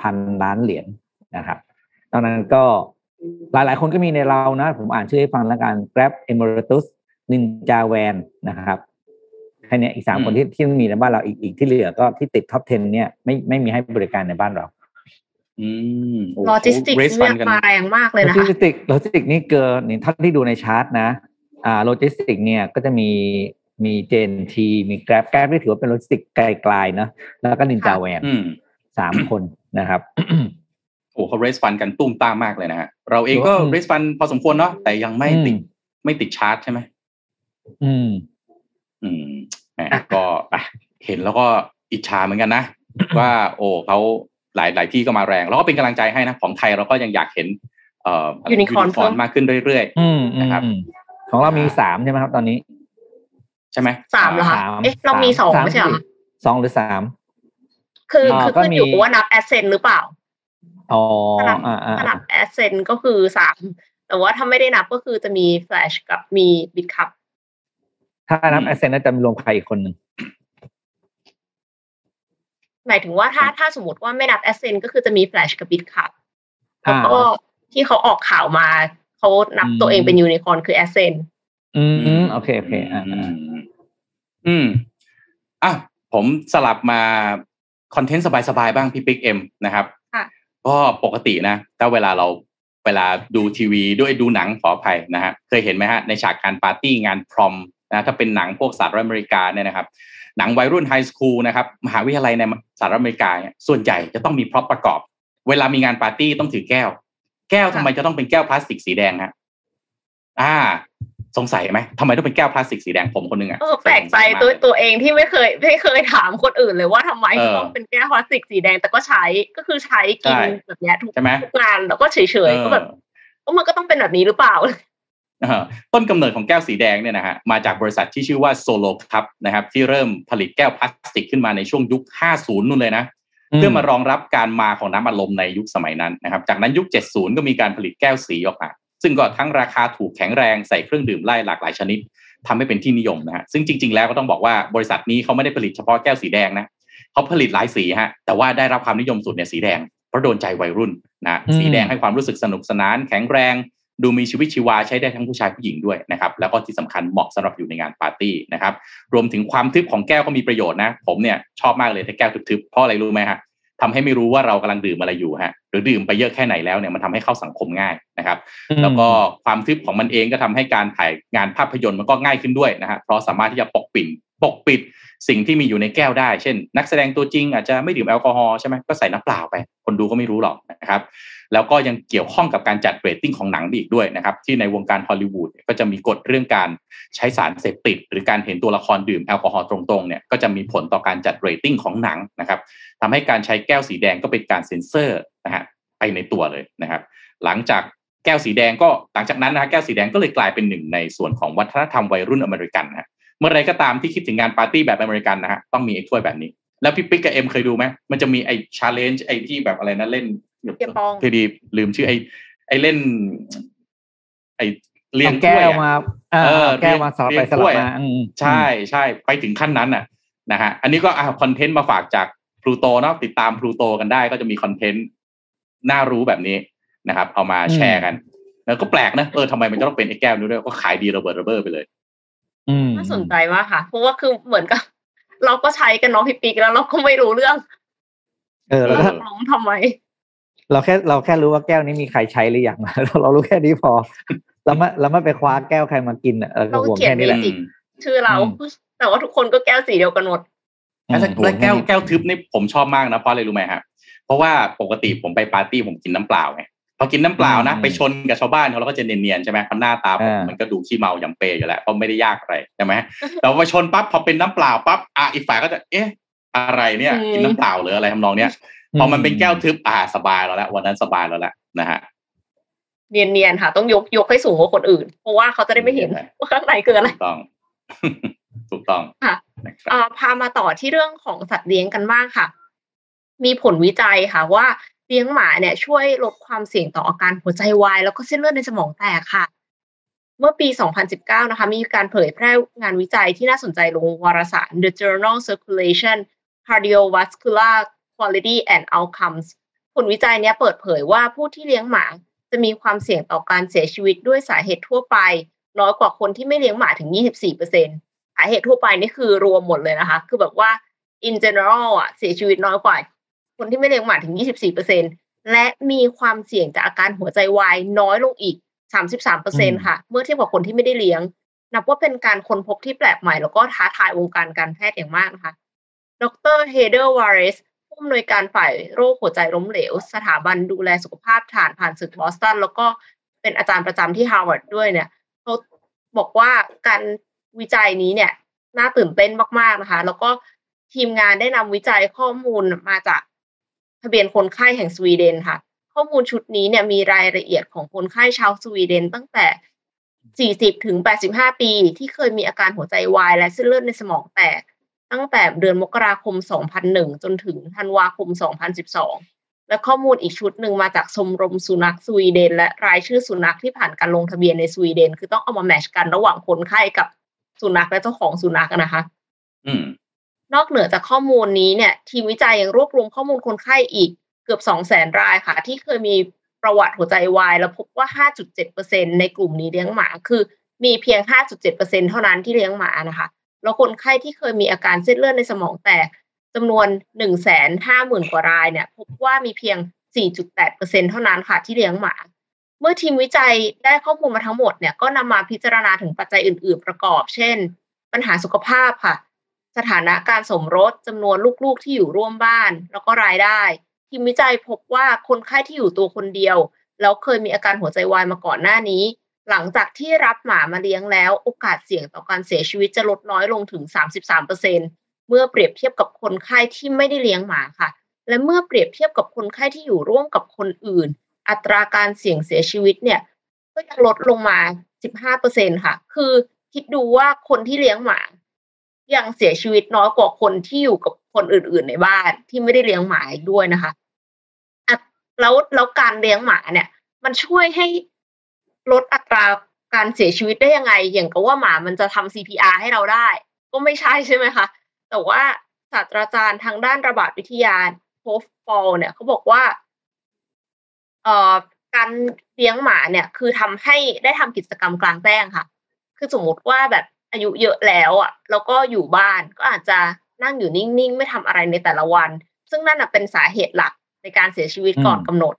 พันล้านเหรียญนะครับตอนนั้นก็หลายๆ คนก็มีในเรานะ ผมอ่านชื่อให้ฟังแล้วกัน Grab Emeritus Ninja Van นะครับแค่เนี้ยอีกสามคนที่ที่มีในบ้านเราอีกอีกที่เหลือก็ที่ติดท็อป 10 เนี่ยไม่ไม่มีให้บริการในบ้านเราอืม โอ้โลจิสติกเรสเรีฟัยนกกันมาแรงมากเลยโลนะจิคะสติกโลจิสติกนี่เกินนี่ท่านที่ดูในชาร์ตนะอ่าโลจิสติกเนี่ยก็จะมีมีเจนทีมีแกร็บแกร็บที่ถือว่าเป็นโลจิสติกไกลๆเนอะแล้วก็นินจาแวนอืมสามคนนะครับโอ้เขาเรสฟันกันตุ้มตามมากเลยนะฮะเราเองก็อืมเรสฟันพอสมควรเนาะแต่ยังไม่ติดอืมไม่ติดชาร์ตใช่ไหมอืม อืมแหมก็อะเห็นแล้วก็อิจฉาเหมือนกันนะว่า โอ้เขา หลายหลายที่ก็มาแรงแล้วก็เป็นกำลังใจให้นะของไทยเราก็ยังอยากเห็นเอ่อ Unicorn เพิ่มมากขึ้นเรื่อยอืมอืมนะครับอืมของเรามีสามใช่ไหมครับ ตอนนี้ๆใช่ไหมสามเหรอคะสามเอ๊ะเรามีสองสามไม่ใช่เหรอสองหรือสามคืออ่าคือก็ขึ้นอยู่มีว่านับ Ascend หรือเปล่าอ๋อถ้านับอ่าอ่าถ้านับ Ascend ก็คือสามแต่ว่าถ้าไม่ได้นับก็คือจะมีแฟลชกับมีBitkubถ้านับ Ascend น่าจะรวมใครอีกคนหนึ่ง หมายถึงว่าถ้าถ้าสมมติว่าไม่นับ Ascend ก็คือจะมีแฟลชกับ Bitkub แล้วอ่าก็ที่เขาออกข่าวมาเขานับตัวเองเป็นยูนิคอร์นคือ Ascendอืมอืมโอเคโอเคอ่าอือ่ามอืมอะผมสลับมา content สบายๆบ้างพี่ปิ๊กเอ็มนะครับค่ะก็ปกตินะถ้าเวลาเราเวลาดูทีวีด้วยดูหนังขออภัยนะฮะเคยเห็นไหมฮะในฉากการปาร์ตี้งาน prom นะถ้าเป็นหนังพวกสหรัฐอเมริกาเนี่ยนะครับ หนังวัยรุ่น high school นะครับมหาวิทยาลัยในสหรัฐอเมริกาเนี่ยส่วนใหญ่จะต้องมี prop ประกอบ เวลามีงานปาร์ตี้ต้องถือแก้ว แก้วทำไมจะต้องเป็นแก้วพลาสติกสีแดงฮะอ่า สงสัยไหมทำไมต้องเป็นแก้วพลาสติกสีแดงผมคนหนึงอะเออแปลกใจตัวตัวเองที่ไม่เคยไม่เคยถามคนอื่นเลยว่าทำไมเออต้องเป็นแก้วพลาสติกสีแดงแต่ก็ใช้ก็คือใช้กินใช่แบบเนี้ยทุกใช่ไหมทุกงานแล้วก็เฉยๆก็แบบเออก็มันก็ต้องเป็นแบบนี้หรือเปล่าอ่า ต้นกำเนิดของแก้วสีแดงเนี่ยนะฮะมาจากบริษัทที่ชื่อว่าโซโลครับนะครับที่เริ่มผลิตแก้วพลาสติกขึ้นมาในช่วงยุค 50 นู่นเลยนะเพื่อมารองรับการมาของน้ำอัดลมในยุคสมัยนั้นนะครับ จากนั้นยุค 70 ก็มีการผลิตแก้วสีออกมา ซึ่งก็ทั้งราคาถูกแข็งแรงใส่เครื่องดื่มไล่หลากหลายชนิดทำให้เป็นที่นิยมนะฮะซึ่งจริง ๆ แล้วก็ต้องบอกว่าบริษัทนี้เขาไม่ได้ผลิตเฉพาะแก้วสีแดงนะเขาผลิตหลายสีฮะแต่ว่าได้รับความนิยมสุดเนี่ยสีแดงเพราะโดนใจวัยรุ่นนะอืมสีแดงให้ความรู้สึกสนุกสนาน แข็งแรง ดูมีชีวิตชีวาใช้ได้ทั้งผู้ชายผู้หญิงด้วยนะครับแล้วก็ที่สำคัญเหมาะสำหรับอยู่ในงานปาร์ตี้นะครับรวมถึงความทึบของแก้วก็มีประโยชน์นะ ผมเนี่ยชอบมากเลยถ้าแก้วทึบๆเพราะอะไรรู้ไหมฮะทำให้ไม่รู้ว่าเรากำลังดื่มอะไรอยู่ฮะหรือดื่มไปเยอะแค่ไหนแล้วเนี่ยมันทำให้เข้าสังคมง่ายนะครับ แล้วก็ความทึบของมันเองก็ทำให้การถ่ายงานภาพยนตร์มันก็ง่ายขึ้นด้วยนะฮะเพราะสามารถที่จะปกปิดปกปิด สิ่งที่มีอยู่ในแก้วได้ เช่น นักแสดงตัวจริงอาจจะไม่ดื่มแอลกอฮอล์ใช่ไหมก็ใส่น้ำเปล่าไป คนดูก็ไม่รู้หรอกนะครับ แล้วก็ยังเกี่ยวข้องกับการจัดเรตติ้งของหนังอีกด้วยนะครับ ที่ในวงการฮอลลีวูดก็จะมีกฎเรื่องการใช้สารเสพติด หรือการเห็นตัวละครดื่มแอลกอฮอล์ตรงๆเนี่ยก็จะมีผลต่อการจัดเรตติ้งของหนังนะครับทำให้การใช้แก้วสีแดงก็เป็นการเซ็นเซอร์นะฮะไปในตัวเลยนะครับ หลังจากแก้วสีแดงก็หลังจากนั้นนะแก้วสีแดงก็เลยกลายเป็นหนึ่งในส่วนของวัฒนธรรมวัยรุ่นอเมริกันนะ เมื่อไรก็ตามที่คิดถึงงานปาร์ตี้แบบอเมริกันนะฮะต้องมีไอ้ถ้วยแบบนี้ แล้วพี่ปิ๊กกับเอ็มเคยดูไหมมันจะมีไอ้ challenge ไอ้ที่แบบอะไรนะเล่นเพดีลืมชื่อไอ้ไอ้เล่น ไอ้เรียงแก้วมาเออแก้วมาสลับไปสลับมาใช่ใช่ไปถึงขั้นนั้นน่ะนะฮะอันนี้ก็อ่า content มาฝากจากพลูโตเนาะติดตามพลูโตกันได้ก็จะมี content น่ารู้แบบนี้นะครับ เอามาแชร์กัน แล้วก็แปลกนะเออทำไมมันต้องเป็นไอ้แก้วนี้ด้วยก็ขายดีระเบิดระเบ้อไปเลย น่าสนใจมากค่ะ เพราะว่าคือเหมือนกับ เราก็ใช้กันเนาะพี่ปีกแล้วเราก็ไม่รู้เรื่อง เออเราลงทำไม เราแค่เราแค่รู้ว่าแก้วนี้มีใครใช้หรือยังเราเรารู้แค่นี้พอเราไม่เราไม่ไปคว้าแก้วใครมากินเออเราเขียนนี้แหละชื่อเรา แต่ว่าทุกคนก็แก้วสีเดียวกันหมดแล้วแก้วแก้วทึบนี่ผมชอบมากนะเพราะอะไรรู้ไหมครับเพราะว่าปกติผมไปปาร์ตี้ผมกินน้ำเปล่าไง พอกินน้ำเปล่านะไปชนกับชาวบ้านเขาแล้วก็จะเนียนๆใช่ไหมเพราะหน้าตาผมมันก็ดูขี้เมายำเปยอยู่แล้วเพราะไม่ได้ยากอะไรใช่ไหมแต่พอชนปั๊บพอเป็นน้ำเปล่าปั๊บอะอีกฝ่ายก็จะเอ๊ะอะไรเนี่ยกินน้ำเปล่าหรืออะไรทำนองเนี้ยพอมันเป็นแก้วทึบอ่าสบายแล้วแหละวันนั้นสบายแล้วแหละนะฮะเนียนๆค่ะ ต้องยกยกให้สูงกว่าคนอื่น เพราะว่าเขาจะได้ไม่เห็นว่าข้างในคืออะไรถูกต้องถูกต้องค่ะพามาต่อที่เรื่องของสัตว์เลี้ยงกันบ้างค่ะ มีผลวิจัยค่ะว่า เลี้ยงหมาเนี่ยช่วยลดความเสี่ยงต่ออาการหัวใจวาย แล้วก็เส้นเลือดในสมองแตกค่ะ เมื่อปี 2019 นะคะ มีการเผยแพร่งานวิจัยที่น่าสนใจลงวารสาร The Journal Circulation Cardiovascular Quality and Outcomes ผลวิจัยนี้เปิดเผยว่าผู้ที่เลี้ยงหมาจะมีความเสี่ยงต่อการเสียชีวิตด้วยสาเหตุทั่วไป น้อยกว่าคนที่ไม่เลี้ยงหมาถึง 24%สาเหตุทั่วไปนี่คือรวมหมดเลยนะคะ คือแบบว่า in general อะเสียชีวิตน้อยกว่า คนที่ไม่เลี้ยงหมาถึง 24%และมีความเสี่ยงจากอาการหัวใจวายน้อยลงอีก 33%ค่ะ เมื่อเทียบกับคนที่ไม่ได้เลี้ยง นับว่าเป็นการค้นพบที่แปลกใหม่ แล้วก็ท้าทายวงการการแพทย์อย่างมากนะคะ ดรเฮเดอร์วาริสผู้อำนวยการฝ่ายโรคหัวใจล้มเหลว สถาบันดูแลสุขภาพฐานผ่านศึกบอสตัน แล้วก็เป็นอาจารย์ประจำที่ฮาร์วาร์ดด้วยเนี่ยเขาบอกว่าการวิจัยนี้เนี่ยน่าตื่นเต้นมาก ๆ นะคะ แล้วก็ทีมงานได้นำวิจัยข้อมูลมาจาก ทะเบียนคนไข้แห่งสวีเดนค่ะ ข้อมูลชุดนี้เนี่ยมีรายละเอียดของคนไข้ชาวสวีเดนตั้งแต่ 40 ถึง 85 ปี ที่เคยมีอาการหัวใจวายและเส้นเลือดในสมองแตก ตั้งแต่เดือนมกราคม 2001 จนถึงธันวาคม 2012 และข้อมูลอีกชุดหนึ่งมาจากชมรมสุนัขสวีเดน และรายชื่อสุนัขที่ผ่านการลงทะเบียนในสวีเดน คือต้องเอามาแมชกันระหว่างคนไข้กับสุนัขและเจ้าของสุนัขนะคะ อืม นอกเหนือจากข้อมูลนี้เนี่ย ทีมวิจัยยังรวบรวมข้อมูลคนไข้อีกเกือบสองแสนรายค่ะ ที่เคยมีประวัติหัวใจวาย แล้วพบว่า 5.7%ในกลุ่มนี้เลี้ยงหมา คือมีเพียง 5.7%เท่านั้นที่เลี้ยงหมานะคะ แล้วคนไข้ที่เคยมีอาการเส้นเลือดในสมองแตกจำนวน 150,000 กว่ารายเนี่ย พบว่ามีเพียง 4.8%เท่านั้นค่ะที่เลี้ยงหมา เมื่อทีมวิจัยได้ข้อมูลมาทั้งหมดเนี่ย ก็นำมาพิจารณาถึงปัจจัยอื่น ๆ ประกอบ เช่น ปัญหาสุขภาพค่ะ สถานะการสมรสจำนวนลูกๆที่อยู่ร่วมบ้าน แล้วก็รายได้ ทีมวิจัยพบว่าคนไข้ที่อยู่ตัวคนเดียว แล้วเคยมีอาการหัวใจวายมาก่อนหน้านี้ หลังจากที่รับหมามาเลี้ยงแล้ว โอกาสเสี่ยงต่อการเสียชีวิตจะลดน้อยลงถึง 33%เมื่อเปรียบเทียบกับคนไข้ที่ไม่ได้เลี้ยงหมาค่ะ และเมื่อเปรียบเทียบกับคนไข้ที่อยู่ร่วมกับคนอื่น อัตราการเสี่ยงเสียชีวิตเนี่ยก็จะลดลงมา 15%ค่ะ คือคิดดูว่าคนที่เลี้ยงหมา ยังเสียชีวิตน้อยกว่าคนที่อยู่กับคนอื่น ๆ ในบ้านที่ไม่ได้เลี้ยงหมาด้วยนะคะแล้วแล้วการเลี้ยงหมาเนี่ย มันช่วยให้ลดอัตราการเสียชีวิตได้ยังไง อย่างกับว่าหมามันจะทำ CPR ให้เราได้ ก็ไม่ใช่ใช่ไหมคะแต่ว่าศาสตราจารย์ทางด้านระบาดวิทยาโพฟฟอลเนี่ยเขาบอกว่าเอ่อการเลี้ยงหมาเนี่ย คือทำให้ได้ทำกิจกรรมกลางแจ้งค่ะ คือสมมติว่าแบบ อายุเยอะแล้วอะแล้วก็อยู่บ้านก็อาจจะนั่งอยู่นิ่งๆ ไม่ทำอะไรในแต่ละวัน ซึ่งนั่นเป็นสาเหตุหลักในการเสียชีวิตก่อนกำหนด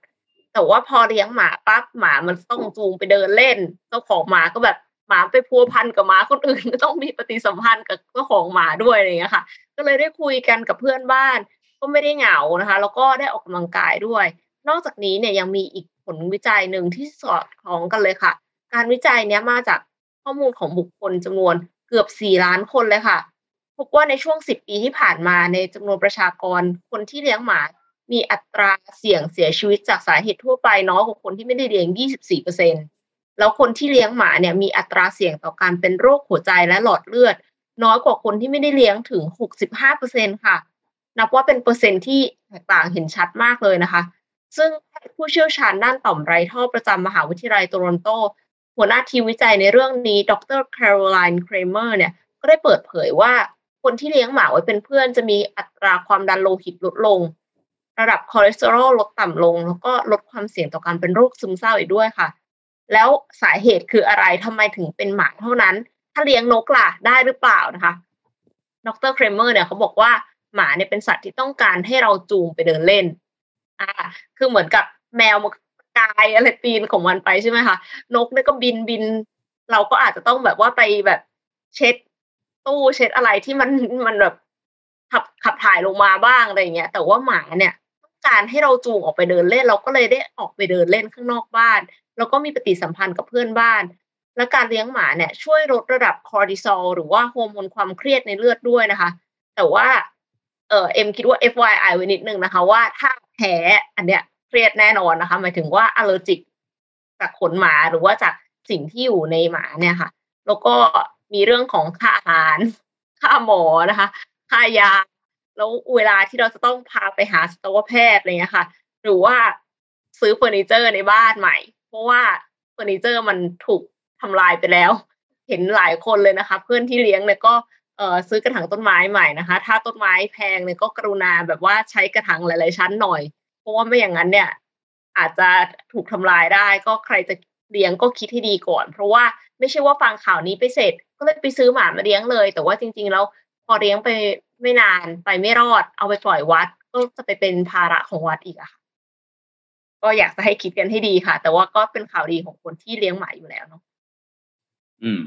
แต่ว่าพอเลี้ยงหมาปั๊บหมามันต้องจูงไปเดินเล่นเจ้าของหมาก็แบบหมาไปพัวพันกับหมาคนอื่นก็ต้องมีปฏิสัมพันธ์กับเจ้าของหมาด้วยอะไรอย่างเงี้ยค่ะ ก็เลยได้คุยกันกับเพื่อนบ้าน ก็ไม่ได้เหงานะคะ แล้วก็ได้ออกกำลังกายด้วย นอกจากนี้เนี่ยยังมีอีกผลวิจัยหนึ่งที่สอดคล้องกันเลยค่ะ การวิจัยเนี้ยมาจาก ข้อมูลของบุคคลจำนวนเกือบสี่ล้านคนเลยค่ะ พบว่าในช่วงสิบปีที่ผ่านมาในจำนวนประชากรคนที่เลี้ยงหมา มีอัตราเสี่ยงเสียชีวิตจากสาเหตุทั่วไปน้อยกว่าคนที่ไม่ได้เลี้ยง 24เปอร์เซ็นต์แล้วคนที่เลี้ยงหมาเนี่ยมีอัตราเสี่ยงต่อการเป็นโรคหัวใจและหลอดเลือด น้อยกว่าคนที่ไม่ได้เลี้ยงถึง 65เปอร์เซ็นต์ค่ะ นับว่าเป็นเปอร์เซ็นต์ที่แตกต่างเห็นชัดมากเลยนะคะ ซึ่งผู้เชี่ยวชาญด้านต่อมไร้ท่อประจำมหาวิทยาลัยโตรอนโต หัวหน้าทีมวิจัยในเรื่องนี้ ดรแคโรไลน์เครเมอร์เนี่ย ก็ได้เปิดเผยว่าคนที่เลี้ยงหมาไว้เป็นเพื่อนจะมีอัตราความดันโลหิตลดลง ระดับคอเลสเตอรอลลดต่ำลง แล้วก็ลดความเสี่ยงต่อการเป็นโรคซึมเศร้าอีกด้วยค่ะ แล้วสาเหตุคืออะไรทำไมถึงเป็นหมาเท่านั้น ถ้าเลี้ยงนกล่ะได้หรือเปล่านะคะ ดรเครเมอร์เนี่ยเขาบอกว่าหมาเนี่ยเป็นสัตว์ที่ต้องการให้เราจูงไปเดินเล่น อ่า คือเหมือนกับแมว กายอะไรปีนของมันไปใช่ไหมคะนกเนี่ยก็บินบิน เราก็อาจจะต้องแบบว่าไปแบบเช็ดตู้เช็ดอะไรที่มันมันแบบขับขับถ่ายลงมาบ้างอะไรอย่างเงี้ย แต่ว่าหมาเนี่ยต้องการให้เราจูงออกไปเดินเล่น เราก็เลยได้ออกไปเดินเล่นข้างนอกบ้าน แล้วก็มีปฏิสัมพันธ์กับเพื่อนบ้าน และการเลี้ยงหมาเนี่ย ช่วยลดระดับคอร์ติซอลหรือว่าฮอร์โมนความเครียดในเลือดด้วยนะคะ แต่ว่าเออเอ็มคิดว่า FYI ไว้นิดนึงนะคะ ว่าถ้าแพ้อันเนี้ย งดแน่นอนนะคะ หมายถึงว่าอ l ลเลอร์จิกจากขนหมาหรือว่าจากสิ่งที่อยู่ในหมาเนี่ยค่ะ แล้วก็มีเรื่องของค่าอาหารค่าหมอนะคะค่ายา แล้วเวลาที่เราจะต้องพาไปหาสัตวแพทย์อะไรเงี้ยค่ะ หรือว่าซื้อเฟอร์นิเจอร์ในบ้านใหม่ เพราะว่าเฟอร์นิเจอร์มันถูกทำลายไปแล้ว เห็นหลายคนเลยนะคะ เพื่อนที่เลี้ยงเนี่ยก็เอ่อซื้อกระถางต้นไม้ใหม่นะคะ ถ้าต้นไม้แพงเนี่ยก็กรุณาแบบว่าใช้กระถางหลาย ๆ ชั้นหน่อย ราะว่าไม่อย่างนั้นเนี่ย อาจจะถูกทำลายได้ ก็ใครจะเลี้ยงก็คิดให้ดีก่อน เพราะว่าไม่ใช่ว่าฟังข่าวนี้ไปเสร็จ ก็เลยไปซื้อหมามาเลี้ยงเลย แต่ว่าจริง ๆ แล้วพอเลี้ยงไปไม่นานไปไม่รอด เอาไปปล่อยวัด ก็จะไปเป็นภาระของวัดอีกอะค่ะก็อยากจะให้คิดกันให้ดีค่ะ แต่ว่าก็เป็นข่าวดีของคนที่เลี้ยงหมาอยู่แล้วเนาะอืม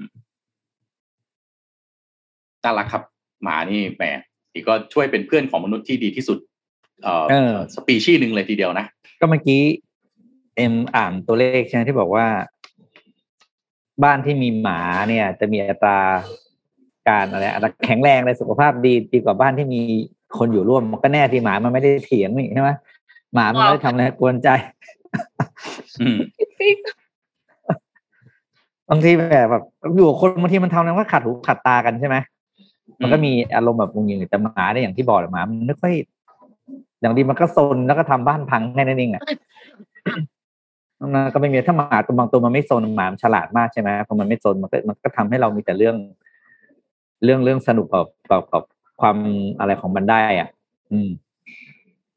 น่ารักครับ หมานี่แหมที่ก็ช่วยเป็นเพื่อนของมนุษย์ที่ดีที่สุด สปีชีส์หนึ่งเลยทีเดียวนะ ก็เมื่อกี้เอ็มอ่านตัวเลขใช่ไหมที่บอกว่า บ้านที่มีหมาเนี่ย จะมีอัตราการอะไรอัตราแข็งแรงในสุขภาพดีดีกว่าบ้านที่มีคนอยู่ร่วมมันก็แน่ที่หมามันไม่ได้เถียงนี่ใช่ไหมหมามันไม่ได้ทำอะไรกวนใจอืมบางทีแบบแบบอยู่กับคนบางทีมันทำแล้วก็ขัดหูขัดตากันใช่ไหมมันก็มีอารมณ์แบบงุนงิดแต่หมาเนี่ยอย่างที่บอกแหละหมามันไม่ค่อย อย่างดีมันก็ซนแล้วก็ทำบ้านพังแค่นั้นเองอะมันก็ไม่มีถ้าหมาตัวบางตัวมันไม่ซนหมามันฉลาดมากใช่ไหมพอมันไม่ซนมันก็มันก็ทำให้เรามีแต่เรื่อง เรื่องเรื่องสนุกกับกับกับความอะไรของมันได้อะ อืม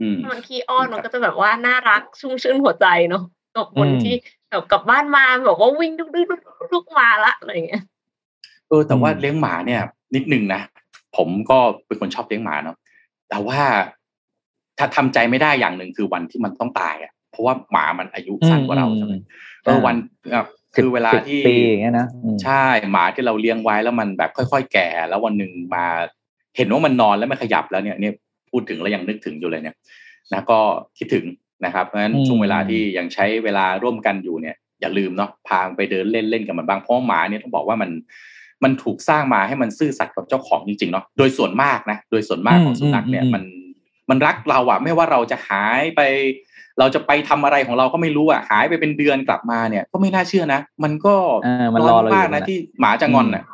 อืมมันขี้อ้อนมันก็จะแบบว่าน่ารักชุ่มชื่นหัวใจเนาะกับคนอืมที่แบบกลับบ้านมาแบบว่าวิ่งดุกดุกดุกดุกมาละอะไรอย่างเงี้ยเออแต่ว่าอืมเลี้ยงหมาเนี่ย นิดนึงนะผมก็เป็นคนชอบเลี้ยงหมาเนาะแต่ว่า ถ้าทำใจไม่ได้อย่างหนึ่งคือวันที่มันต้องตายอะเพราะว่าหมามันอายุสั้นกว่าเราใช่ไหมเออวันเอ่อคือเวลาสิบที่ปีอย่างเงี้ยนะอืมใช่หมาที่เราเลี้ยงไว้แล้วมันแบบค่อย ๆ แก่ แล้ววันหนึ่งมา เห็นว่ามันนอนแล้วไม่ขยับแล้วเนี่ยเนี่ยพูดถึงแล้วยังนึกถึงอยู่เลยเนี่ยนะก็คิดถึงนะครับเพราะฉะนั้นอืมช่วงเวลาที่ยังใช้เวลาร่วมกันอยู่เนี่ย อย่าลืมเนาะพาไปเดินเล่นเล่นกับมันบ้างเพราะว่าหมาเนี่ยต้องบอกว่ามันมันถูกสร้างมาให้มันซื่อสัตย์กับเจ้าของจริงๆเนาะโดยส่วนมากนะ โดยส่วนมากของสุนัขเนี่ยมัน มันรักเราอะไม่ว่าเราจะหายไป เราจะไปทำอะไรของเราก็ไม่รู้อะหายไปเป็นเดือนกลับมาเนี่ย ก็ไม่น่าเชื่อนะมันก็เออมันรอเราอยู่มากนั่นะนแหละที่หมาจะงอนน่ะ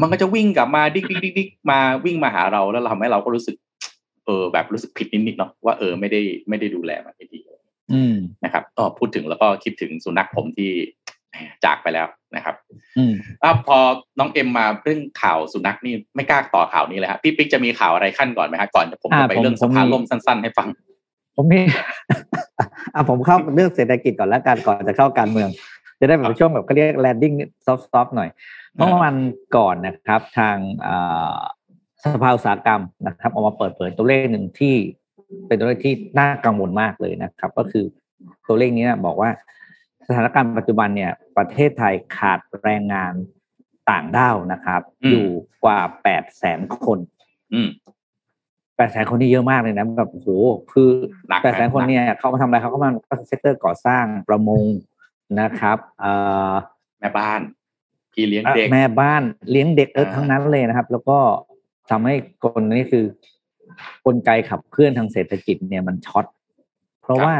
มันก็จะวิ่งกลับมาดิ๊กดิ๊กดิ๊กดิ๊กมาวิ่งมาหาเราแล้วเราทำให้เราก็รู้สึก เออ แบบรู้สึกผิดนิดๆเนาะว่าเออไม่ได้ไม่ได้ดูแลมันให้ดีอืมนะครับก็พูดถึงแล้วก็คิดถึงสุนัขผมที่ จากไปแล้วนะครับอืมอะพอน้องเอ็มมาเรื่องข่าวสุนัขนี่ไม่กล้าต่อข่าวนี้เลยฮะพี่ปิ๊กจะมีข่าวอะไรขั้นก่อนไหมฮะก่อนจะผมจะอ่าไปผมเรื่องผสมภามีล่มสั้น ๆ ให้ฟัง ผมมีอะผมเข้าเรื่องเศรษฐกิจก่อนแล้วกันก่อนจะเข้าการเมือง จะได้แบบช่วงแบบเขาเรียก landing soft soft หน่อยเมื่อวันก่อนนะครับ ทางอ่าสภาอุตสาหกรรมนะครับออกมาเปิดเผยตัวเลขหนึ่งที่เป็นตัวเลขที่น่ากังวลมากเลยนะครับ ก็คือตัวเลขนี้นะบอกว่า สถานการณ์ปัจจุบันเนี่ยประเทศไทยขาดแรงงานต่างด้าวนะครับ อยู่กว่าแปดแสนคนอืมแปดแสนคนนี่เยอะมากเลยนะแบบโอ้โหคือแปดแสนคนเนี่ยเขามาทำอะไรเขาก็มาsector ก่อสร้างประมงนะครับเอ่อแม่บ้านพี่เลี้ยงเด็กแม่บ้านเลี้ยงเด็กเออทั้งนั้นเลยนะครับ แล้วก็ทำให้คนนี้คือกลไกขับเคลื่อนทางเศรษฐกิจเนี่ยมันช็อตเพราะว่า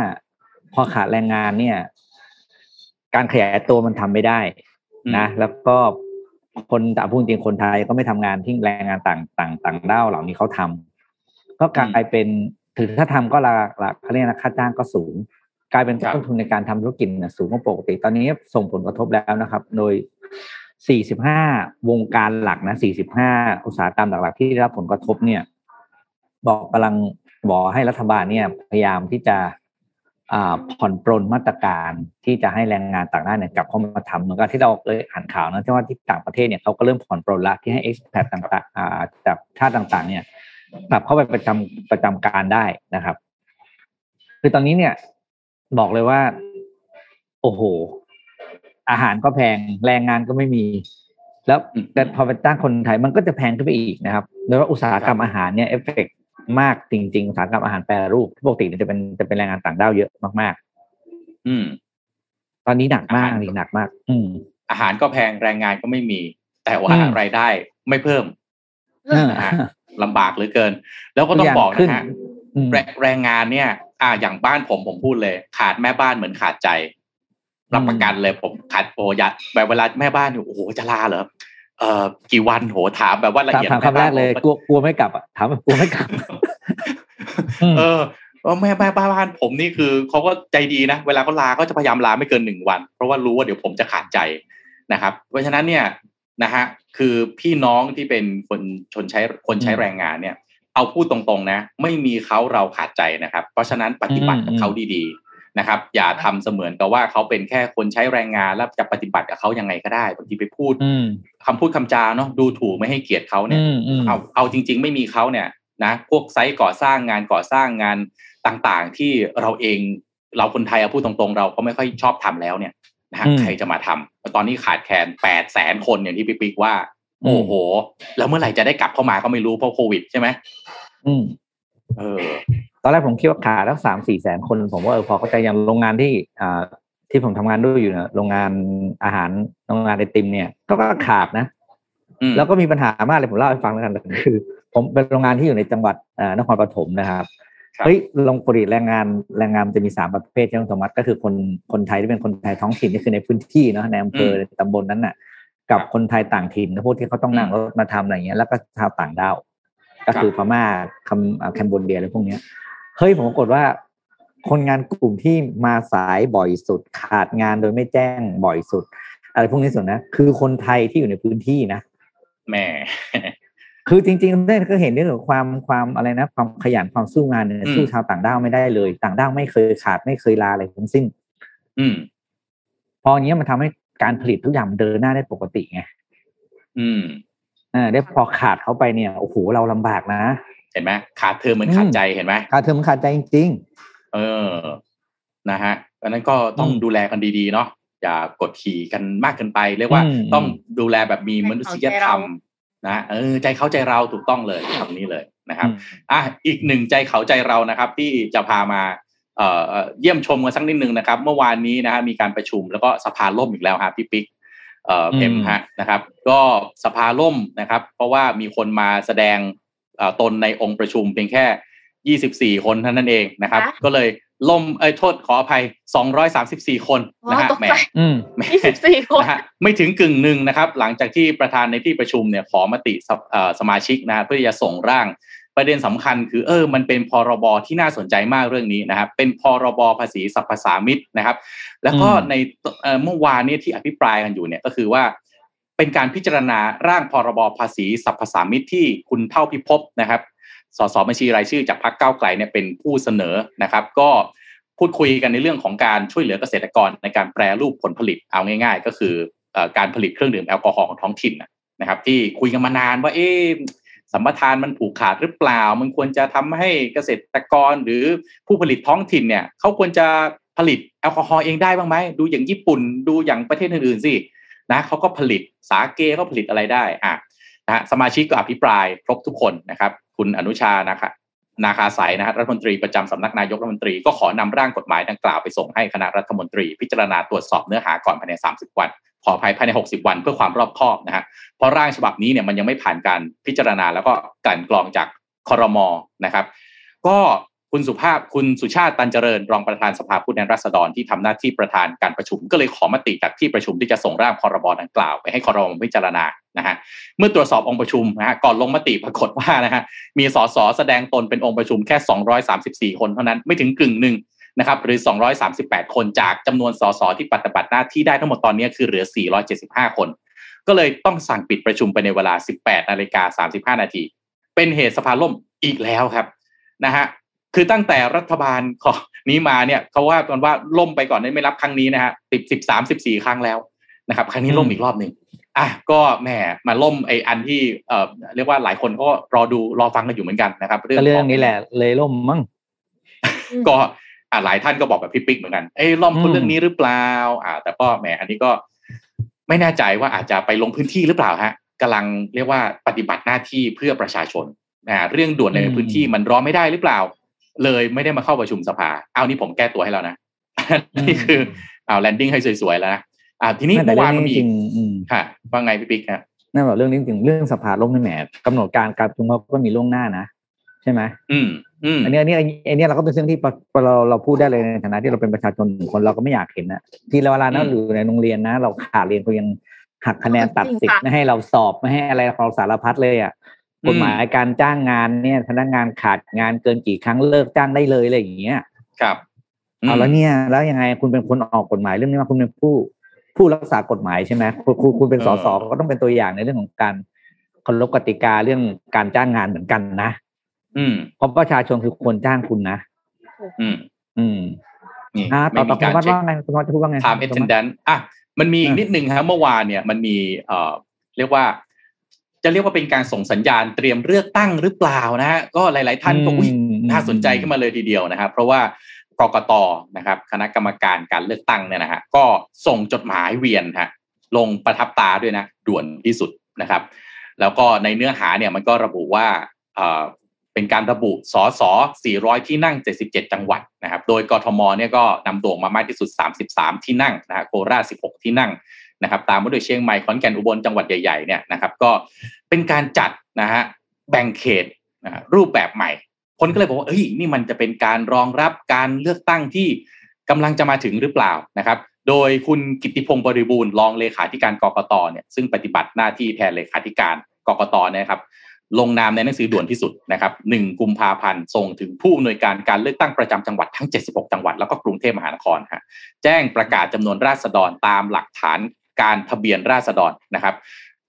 พอขาดแรงงานเนี่ย การขยายตัวมันทำไม่ได้นะแล้วก็คนแต่พูดจริงคนไทยก็ไม่ทำงานที่แรงงานต่างต่างต่างด้าวเหล่านี้เขาทำก็กลายเป็นถึงถ้าทำก็ราคาเขาเรียกนะค่าจ้างก็สูง กลายเป็นต้นทุนในการทำธุรกิจสูงกว่าปกติ ตอนนี้ส่งผลกระทบแล้วนะครับ โดย 45 วงการหลักนะ 45 อุตสาหกรรมหลักๆที่ได้รับผลกระทบเนี่ย บอกกำลังบอกให้รัฐบาลเนี่ย พยายามที่จะ ผ่อนปรนมาตรการที่จะให้แรงงานต่างด้าวเนี่ยกลับเข้ามาทำเหมือนกับที่เราเคยอ่านข่าวนะที่ว่าที่ต่างประเทศเนี่ยเขาก็เริ่มผ่อนปรนละที่ให้ expat ต่างๆจากชาติต่างๆ เนี่ยกลับเข้าไปประจำประจำการได้นะครับ คือตอนนี้เนี่ยบอกเลยว่า โอ้โห อาหารก็แพงแรงงานก็ไม่มี แล้วแต่พอไปจ้างคนไทยมันก็จะแพงขึ้นไปอีกนะครับโดยว่าอุตสาหกรรมอาหารเนี่ยเอฟเฟก มากจริงๆอุตสาหกรรมอาหารแปรรูปปกติจะเป็นจะเป็นแรงงานต่างด้าวเยอะมากๆ อืม ตอนนี้หนักมากนี่หนักมาก อืม อาหารก็แพงแรงงานก็ไม่มี แต่ว่ารายได้ไม่เพิ่มนะฮะลำบากเหลือเกิน แล้วก็ต้องบอกนะฮะแรงงานเนี่ย อ่าอย่างบ้านผมผมพูดเลย ขาดแม่บ้านเหมือนขาดใจรับประกันเลยผมขาดโอยัดแบบเวลาแม่บ้านอยู่โอ้โหจะลาเหรอ เอ่อกี่วันโหถามแบบว่าละเอียดถามคำแรกเลยกลัวกลัวไม่กลับอะถามแบบกลัวไม่กลับ เออว่าแม่บ้านบ้านผมนี่คือเขาก็ใจดีนะ เวลาเขาลาเขาจะพยายามลาไม่เกินหนึ่งวัน เพราะว่ารู้ว่าเดี๋ยวผมจะขาดใจนะครับ เพราะฉะนั้นเนี่ยนะฮะคือพี่น้องที่เป็นคนชนใช้คนใช้แรงงานเนี่ย เอาพูดตรงๆนะ ไม่มีเขาเราขาดใจนะครับ เพราะฉะนั้นปฏิบัติกับเขาดีๆ นะครับ อย่าทำเสมือนกับว่าเขาเป็นแค่คนใช้แรงงานแล้วจะปฏิบัติกับเขายังไงก็ได้บางทีไปพูดคำพูดคำจาเนาะดูถูกไม่ให้เกียรติเขาเนี่ยเอาเอาจริง ๆ ไม่มีเขาเนี่ยนะพวกไซต์ก่อสร้างงานก่อสร้างงานต่างๆ ที่เราเองเราคนไทยพูดตรงๆ เราก็ไม่ค่อยชอบทำแล้วเนี่ยนะฮะใครจะมาทำตอนนี้ขาดแคลนแปดแสนคนอย่างที่พี่ปิ๊กว่า โอ้โห แล้วเมื่อไหร่จะได้กลับเข้ามาก็ไม่รู้เพราะโควิดใช่ไหมอืมเออต อนแรกผมคิดว่าขาดทั้งสามสี่แสนคน ผมว่าเออพอเข้าใจอย่างโรงงานที่อ่าที่ผมทำงานด้วยอยู่เนี่ยโรงงานอาหารโรงงานไอติมเนี่ยก็ขาดนะแล้วก็มีปัญหามากเลยผมเล่าให้ฟังแล้วกันคือ ผมเป็นโรงงานที่อยู่ในจังหวัดนครปฐมนะครับเฮ้ยลงปริแรงงานแรงงานจะมีสามประเภทใช่ไหมสมมัติก็คือคนคนไทยที่เป็นคนไทยท้องถิ่นนี่คือในพื้นที่เนาะในอำเภอตำบลนั้นน่ะ กับคนไทยต่างถิ่นนะพวกที่เขาต้องนั่งรถมาทำอะไรเงี้ยแล้วก็ชาวต่างด้าว ก็คือพม่าคำแคมบูเดียอะไรพวกเนี้ย เฮ้ยผมปรากฏว่า คนงานกลุ่มที่มาสายบ่อยสุด ขาดงานโดยไม่แจ้งบ่อยสุด อะไรพวกนี้สุดนะ คือคนไทยที่อยู่ในพื้นที่นะแม่คือจริงๆได้ก็เห็นเรื่องของความความอะไรนะ ความขยันความสู้งานเนี่ยสู้ชาวต่างด้าวไม่ได้เลย ต่างด้าวไม่เคยขาดไม่เคยลาอะไรทั้งสิ้น อืม พออย่างนี้มันทำให้การผลิตทุกอย่างเดินหน้าได้ปกติไงอืมอ่าได้พอขาดเขาไปเนี่ยโอ้โหเราลำบากนะ เห็นไหมขาดเธอเหมือนขาดใจเห็นไหมขาดเธอเหมือนขาดใจจริงๆเออนะฮะอันนั้นก็ต้องดูแลกันดีๆเนาะอย่ากดขี่กันมากเกินไป เรียกว่าต้องดูแลแบบมีมนุษยธรรมนะเออใจเขาใจเราถูกต้องเลยคำนี้เลยนะครับอะอีกหนึ่งใจเขาใจเรานะครับ ที่จะพามาเอ่อเยี่ยมชมกันสักนิดนึงนะครับ เมื่อวานนี้นะฮะมีการประชุมแล้วก็สภาล่มอีกแล้วครับพี่ปิ๊กเอ่อเอ็มฮะนะครับ ก็สภาล่มนะครับ เพราะว่ามีคนมาแสดง ตนในองค์ประชุมเพียงแค่ 24 คนเท่านั้นเองนะครับ ก็เลยล่มเอ้ยโทษขออภัย 234 คนนะฮะแหม24 คนไม่ถึงกึ่งหนึ่งนะครับ หลังจากที่ประธานในที่ประชุมเนี่ยขอมติสมาชิกนะเพื่อจะส่งร่างประเด็นสำคัญคือเออมันเป็นพรบที่น่าสนใจมากเรื่องนี้นะครับ เป็นพรบภาษีสรรพสามิตนะครับ แล้วก็ในเมื่อวานนี้ที่อภิปรายกันอยู่เนี่ยก็คือว่า เป็นการพิจารณาร่างพรบภาษีสรรพสามิตที่คุณเท่าพิภพนะครับ สสบัญชีรายชื่อจากพรรคก้าวไกลเนี่ยเป็นผู้เสนอนะครับ ก็พูดคุยกันในเรื่องของการช่วยเหลือเกษตรกรในการแปรรูปผลผลิตเอาง่าย ๆ ก็คือการผลิตเครื่องดื่มแอลกอฮอล์ของท้องถิ่นนะครับ ที่คุยกันมานานว่าเอ๊สัมปทานมันผูกขาดหรือเปล่า มันควรจะทำให้เกษตรกรหรือผู้ผลิตท้องถิ่นเนี่ยเขาควรจะผลิตแอลกอฮอล์เองได้บ้างไหมดูอย่างญี่ปุ่นดูอย่างประเทศอื่นๆสิ นะเขาก็ผลิตสาเกก็ผลิตอะไรได้อะนะฮะสมาชิกก็อภิปรายครบทุกคนนะครับ คุณอนุชานะครับนาคาสายนะฮะรัฐมนตรีประจำสำนักนายกรัฐมนตรีก็ขอนำร่างกฎหมายดังกล่าวไปส่งให้คณะรัฐมนตรี พิจารณาตรวจสอบเนื้อหาก่อนภายใน 30 วัน ขอภัยภายใน 60 วันเพื่อความรอบคอบนะฮะเพราะร่างฉบับนี้เนี่ยมันยังไม่ผ่านการพิจารณาแล้วก็กลั่นกรองจากคอรมอนะครับ ก็ คุณสุภาพคุณสุชาติตันเจริญ รองประธานสภาผู้แทนราษฎรที่ทำหน้าที่ประธานการประชุม ก็เลยขอมติจากที่ประชุมที่จะส่งร่างคอรบดังกล่าวไปให้คอรมอพิจารณานะฮะเมื่อตรวจสอบองค์ประชุมนะฮะก่อนลงมติปรากฏว่านะฮะมีสสแสดงตนเป็นองค์ประชุมแค่ 234 คนเท่านั้นไม่ถึงกึ่งหนึ่งนะครับหรือ 238 คนจากจำนวนสสที่ปฏิบัติหน้าที่ได้ทั้งหมดตอนนี้คือเหลือ 475 คน ก็เลยต้องสั่งปิดประชุมไปในเวลา 18นาฬิกา35นาทีเป็นเหตุสภาล่มอีกแล้วครับนะฮะ คือตั้งแต่รัฐบาลนี้มาเนี่ยเขาว่ากันว่าล่มไปก่อนไม่รับครั้งนี้นะฮะสิบสิบสามสิบสี่ครั้งแล้วนะครับครั้งนี้ล่มอีกรอบหนึ่งอะก็แหมมาล่มไออันที่เอ่อเรียกว่าหลายคนก็รอดูรอฟังกันอยู่เหมือนกันนะครับ เรื่องเรื่องนี้แหละ เลยล่มมั้งก็อ่าหลายท่านก็บอกแบบพี่ปิ๊กเหมือนกันเอ้ล่มคนเรื่องนี้หรือเปล่า อ่า แต่ก็แหมอันนี้ก็ไม่แน่ใจว่าอาจจะไปลงพื้นที่หรือเปล่าฮะกำลังเรียกว่าปฏิบัติหน้าที่เพื่อประชาชนนะเรื่องด่วนในพื้นที่มันรอไม่ได้หรือเปล่า เลยไม่ได้มาเข้าประชุมสภา เอานี่ผมแก้ตัวให้แล้วนะนี่คือเอาแลนดิ้งให้สวยๆแล้วนะอ่าทีนี้เมื่อวานมันมีค่ะว่าไงพี่ปิ๊กครับนั่นบอกเรื่องนี้จริงเรื่องสภาล่มนี่แหมกำหนดการการประชุมก็มีล่วงหน้านะใช่ไหมอืมอืมอันนี้อันนี้อันนี้เราก็เป็นเรื่องที่เราเราพูดได้เลยในฐานะที่เราเป็นประชาชนคนเราก็ไม่อยากเห็นนะที่เราเวลานั้นอยู่ในโรงเรียนนะ เราขาดเรียนเขายังหักคะแนนตัดสิทธิ์ไม่ให้เราสอบไม่ให้อะไรเราสารพัดเลยอะ กฎหมายการจ้างงานเนี่ยพนักงานขาดงานเกินกี่ครั้งเลิกจ้างได้เลยอะไรอย่างเงี้ย ครับเอาแล้วเนี่ย แล้วยังไงคุณเป็นคนออกกฎหมายเรื่องนี้มาคุณเป็นผู้ผู้รักษากฎหมายใช่ไหมคุณคุณคุณเป็นสสก็ต้องเป็นตัวอย่างในเรื่องของการเคารพกติกาเรื่องการจ้างงานเหมือนกันนะอืมเพราะประชาชนคือคนจ้างคุณนะ อืม อืมนี่อ่าต่อต่อคุณวัดว่าไงคุณวัดจะพูดว่าไงถามเอเจนดันอะมันมีอีกนิดนึงครับเมื่อวานเนี่ยมันมีเอ่อเรียกว่า จะเรียกว่าเป็นการส่งสัญญาณเตรียมเลือกตั้งหรือเปล่านะฮะก็หลาย ๆ ท่านก็อุ้ยน่าสนใจขึ้นมาเลยทีเดียวนะครับ เพราะว่ากกตนะครับคณะกรรมการการเลือกตั้งเนี่ยนะฮะก็ส่งจดหมายเวียนฮะลงประทับตาด้วยนะด่วนที่สุดนะครับ แล้วก็ในเนื้อหาเนี่ยมันก็ระบุว่าเป็นการระบุสส400 ที่นั่ง 77 จังหวัดนะครับ โดยกทมเนี่ยก็นำโด่งมามากที่สุด 33 ที่นั่งนะฮะโคราช 16 ที่นั่ง นะครับตามมาด้วยเชียงใหม่ขอนแก่นอุบลจังหวัดใหญ่ๆเนี่ยนะครับก็เป็นการจัดนะฮะแบ่งเขตนะรูปแบบใหม่ คนก็เลยบอกว่าเฮ้ยนี่มันจะเป็นการรองรับการเลือกตั้งที่กำลังจะมาถึงหรือเปล่านะครับโดยคุณกิติพงศ์บริบูรณ์รองเลขาธิการกรกตเนี่ยซึ่งปฏิบัติหน้าที่แทนเลขาธิการกรกตนี่ยครับลงนามในหนังสือด่วนที่สุดนะครับหนึ่งกุมภาพันธ์ส่งถึงผู้อำนวยการการเลือกตั้งประจำจังหวัดทั้ง 76 จังหวัด แล้วก็กรุงเทพมหานครฮะแจ้งประกาศจำนวนราษฎรตามหลักฐาน การทะเบียนราษฎรนะครับ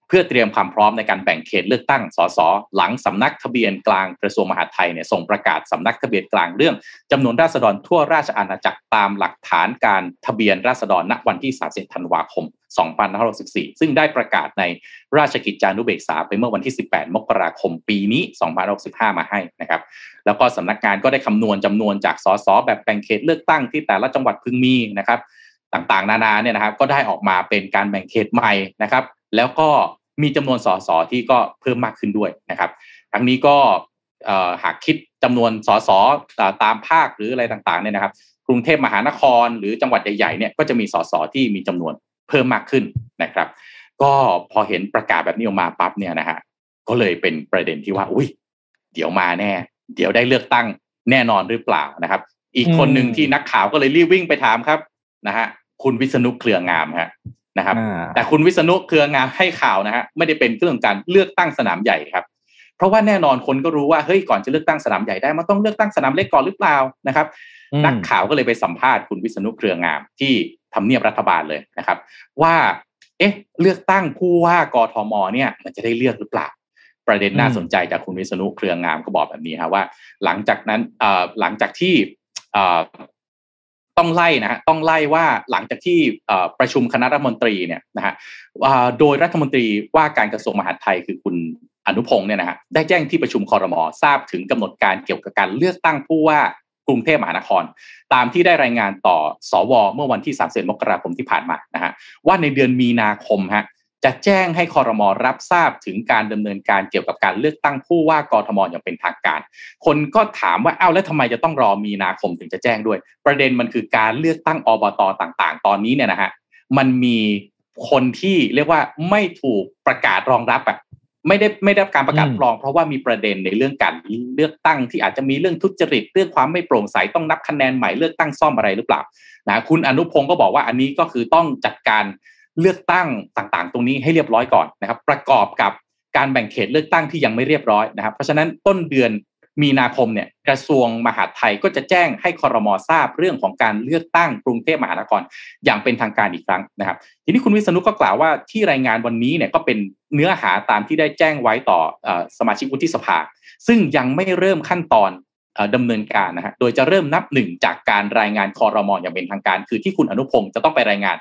เพื่อเตรียมความพร้อมในการแบ่งเขตเลือกตั้งสสหลังสำนักทะเบียนกลางกระทรวงมหาดไทยเนี่ยส่งประกาศสำนักทะเบียนกลางเรื่องจำนวนราษฎรทั่วราชอาณาจักรตามหลักฐานการทะเบียนราษฎรณวันที่ 30 ธันวาคม 2564 ซึ่งได้ประกาศในราชกิจจานุเบกษาไปเมื่อวันที่ 18 มกราคมปีนี้ 2565 มาให้นะครับ แล้วก็สำนักงานก็ได้คำนวณจำนวนจากสสแบบแบ่งเขตเลือกตั้งที่แต่ละจังหวัดพึงมีนะครับ ต่างๆ นานาเนี่ยนะครับ ก็ได้ออกมาเป็นการแบ่งเขตใหม่นะครับ แล้วก็มีจำนวนสสที่ก็เพิ่มมากขึ้นด้วยนะครับ ทั้งนี้ก็หากคิดจำนวนสสตามภาคหรืออะไรต่างๆเนี่ยนะครับ กรุงเทพมหานครหรือจังหวัดใหญ่ๆเนี่ยก็จะมีสสที่มีจำนวนเพิ่มมากขึ้นนะครับ ก็พอเห็นประกาศแบบนี้ออกมาปั๊บเนี่ยนะฮะก็เลยเป็นประเด็นที่ว่า อุ้ยเดี๋ยวมาแน่ เดี๋ยวได้เลือกตั้งแน่นอนหรือเปล่านะครับ อีกคนหนึ่งที่นักข่าวก็เลยรีบวิ่งไปถามครับ นะฮะคุณวิษณุเครืองามฮะนะครับ แต่คุณวิษณุเครืองามให้ข่าวนะฮะไม่ได้เป็นเรื่องการเลือกตั้งสนามใหญ่ครับ เพราะว่าแน่นอนคนก็รู้ว่าเฮ้ยก่อนจะเลือกตั้งสนามใหญ่ได้มันต้องเลือกตั้งสนามเล็กก่อนหรือเปล่านะครับ นักข่าวก็เลยไปสัมภาษณ์คุณวิษณุเครืองามที่ทำเนียบรัฐบาลเลยนะครับ ว่า เอ๊ะ เลือกตั้งผู้ว่ากทมเนี่ย มันจะได้เลือกหรือเปล่า ประเด็นน่าสนใจจากคุณวิษณุเครืองามก็บอกแบบนี้ครับว่า หลังจากนั้นหลังจากที่ ต้องไล่นะฮะต้องไล่ว่าหลังจากที่ประชุมคณะรัฐมนตรีเนี่ยนะฮะโดยรัฐมนตรีว่าการกระทรวงมหาดไทยคือคุณอนุพงศ์เนี่ยนะฮะได้แจ้งที่ประชุมคอรมอทราบถึงกำหนดการเกี่ยวกับการเลือกตั้งผู้ว่ากรุงเทพมหานคร ตามที่ได้รายงานต่อสวเมื่อวันที่ 30 มกราคมที่ผ่านมานะฮะว่าในเดือนมีนาคมฮะ จะแจ้งให้คอรมอรับทราบถึงการดำเนินการเกี่ยวกับการเลือกตั้งผู้ว่ากทมอย่างเป็นทางการ คนก็ถามว่าเอ้าแล้วทำไมจะต้องรอมีนาคมถึงจะแจ้งด้วย ประเด็นมันคือการเลือกตั้งอบตต่าง ๆ ตอนนี้เนี่ยนะฮะมันมีคนที่เรียกว่าไม่ถูกประกาศรองรับอะไม่ได้ไม่ได้การประกาศรอง เพราะว่ามีประเด็นในเรื่องการเลือกตั้งที่อาจจะมีเรื่องทุจริตเรื่องความไม่โปร่งใสต้องนับคะแนนใหม่เลือกตั้งซ่อมอะไรหรือเปล่านะคุณอนุพงศ์ก็บอกว่าอันนี้ก็คือต้องจัดการ เลือกตั้งต่างๆ ตรงนี้ให้เรียบร้อยก่อนนะครับ ประกอบกับการแบ่งเขตเลือกตั้งที่ยังไม่เรียบร้อยนะครับ เพราะฉะนั้นต้นเดือนมีนาคมเนี่ยกระทรวงมหาดไทยก็จะแจ้งให้คอรมอทราบเรื่องของการเลือกตั้งกรุงเทพมหานครอย่างเป็นทางการอีกครั้งนะครับ ทีนี้คุณวิษณุก็กล่าวว่าที่รายงานวันนี้เนี่ยก็เป็นเนื้อหาตามที่ได้แจ้งไว้ต่อสมาชิกวุฒิสภา ซึ่งยังไม่เริ่มขั้นตอน ดำเนินการนะฮะโดยจะเริ่มนับหนึ่งจากการรายงานคอรมออย่างเป็นทางการ คือที่คุณอนุพงศ์จะต้องไปรายงาน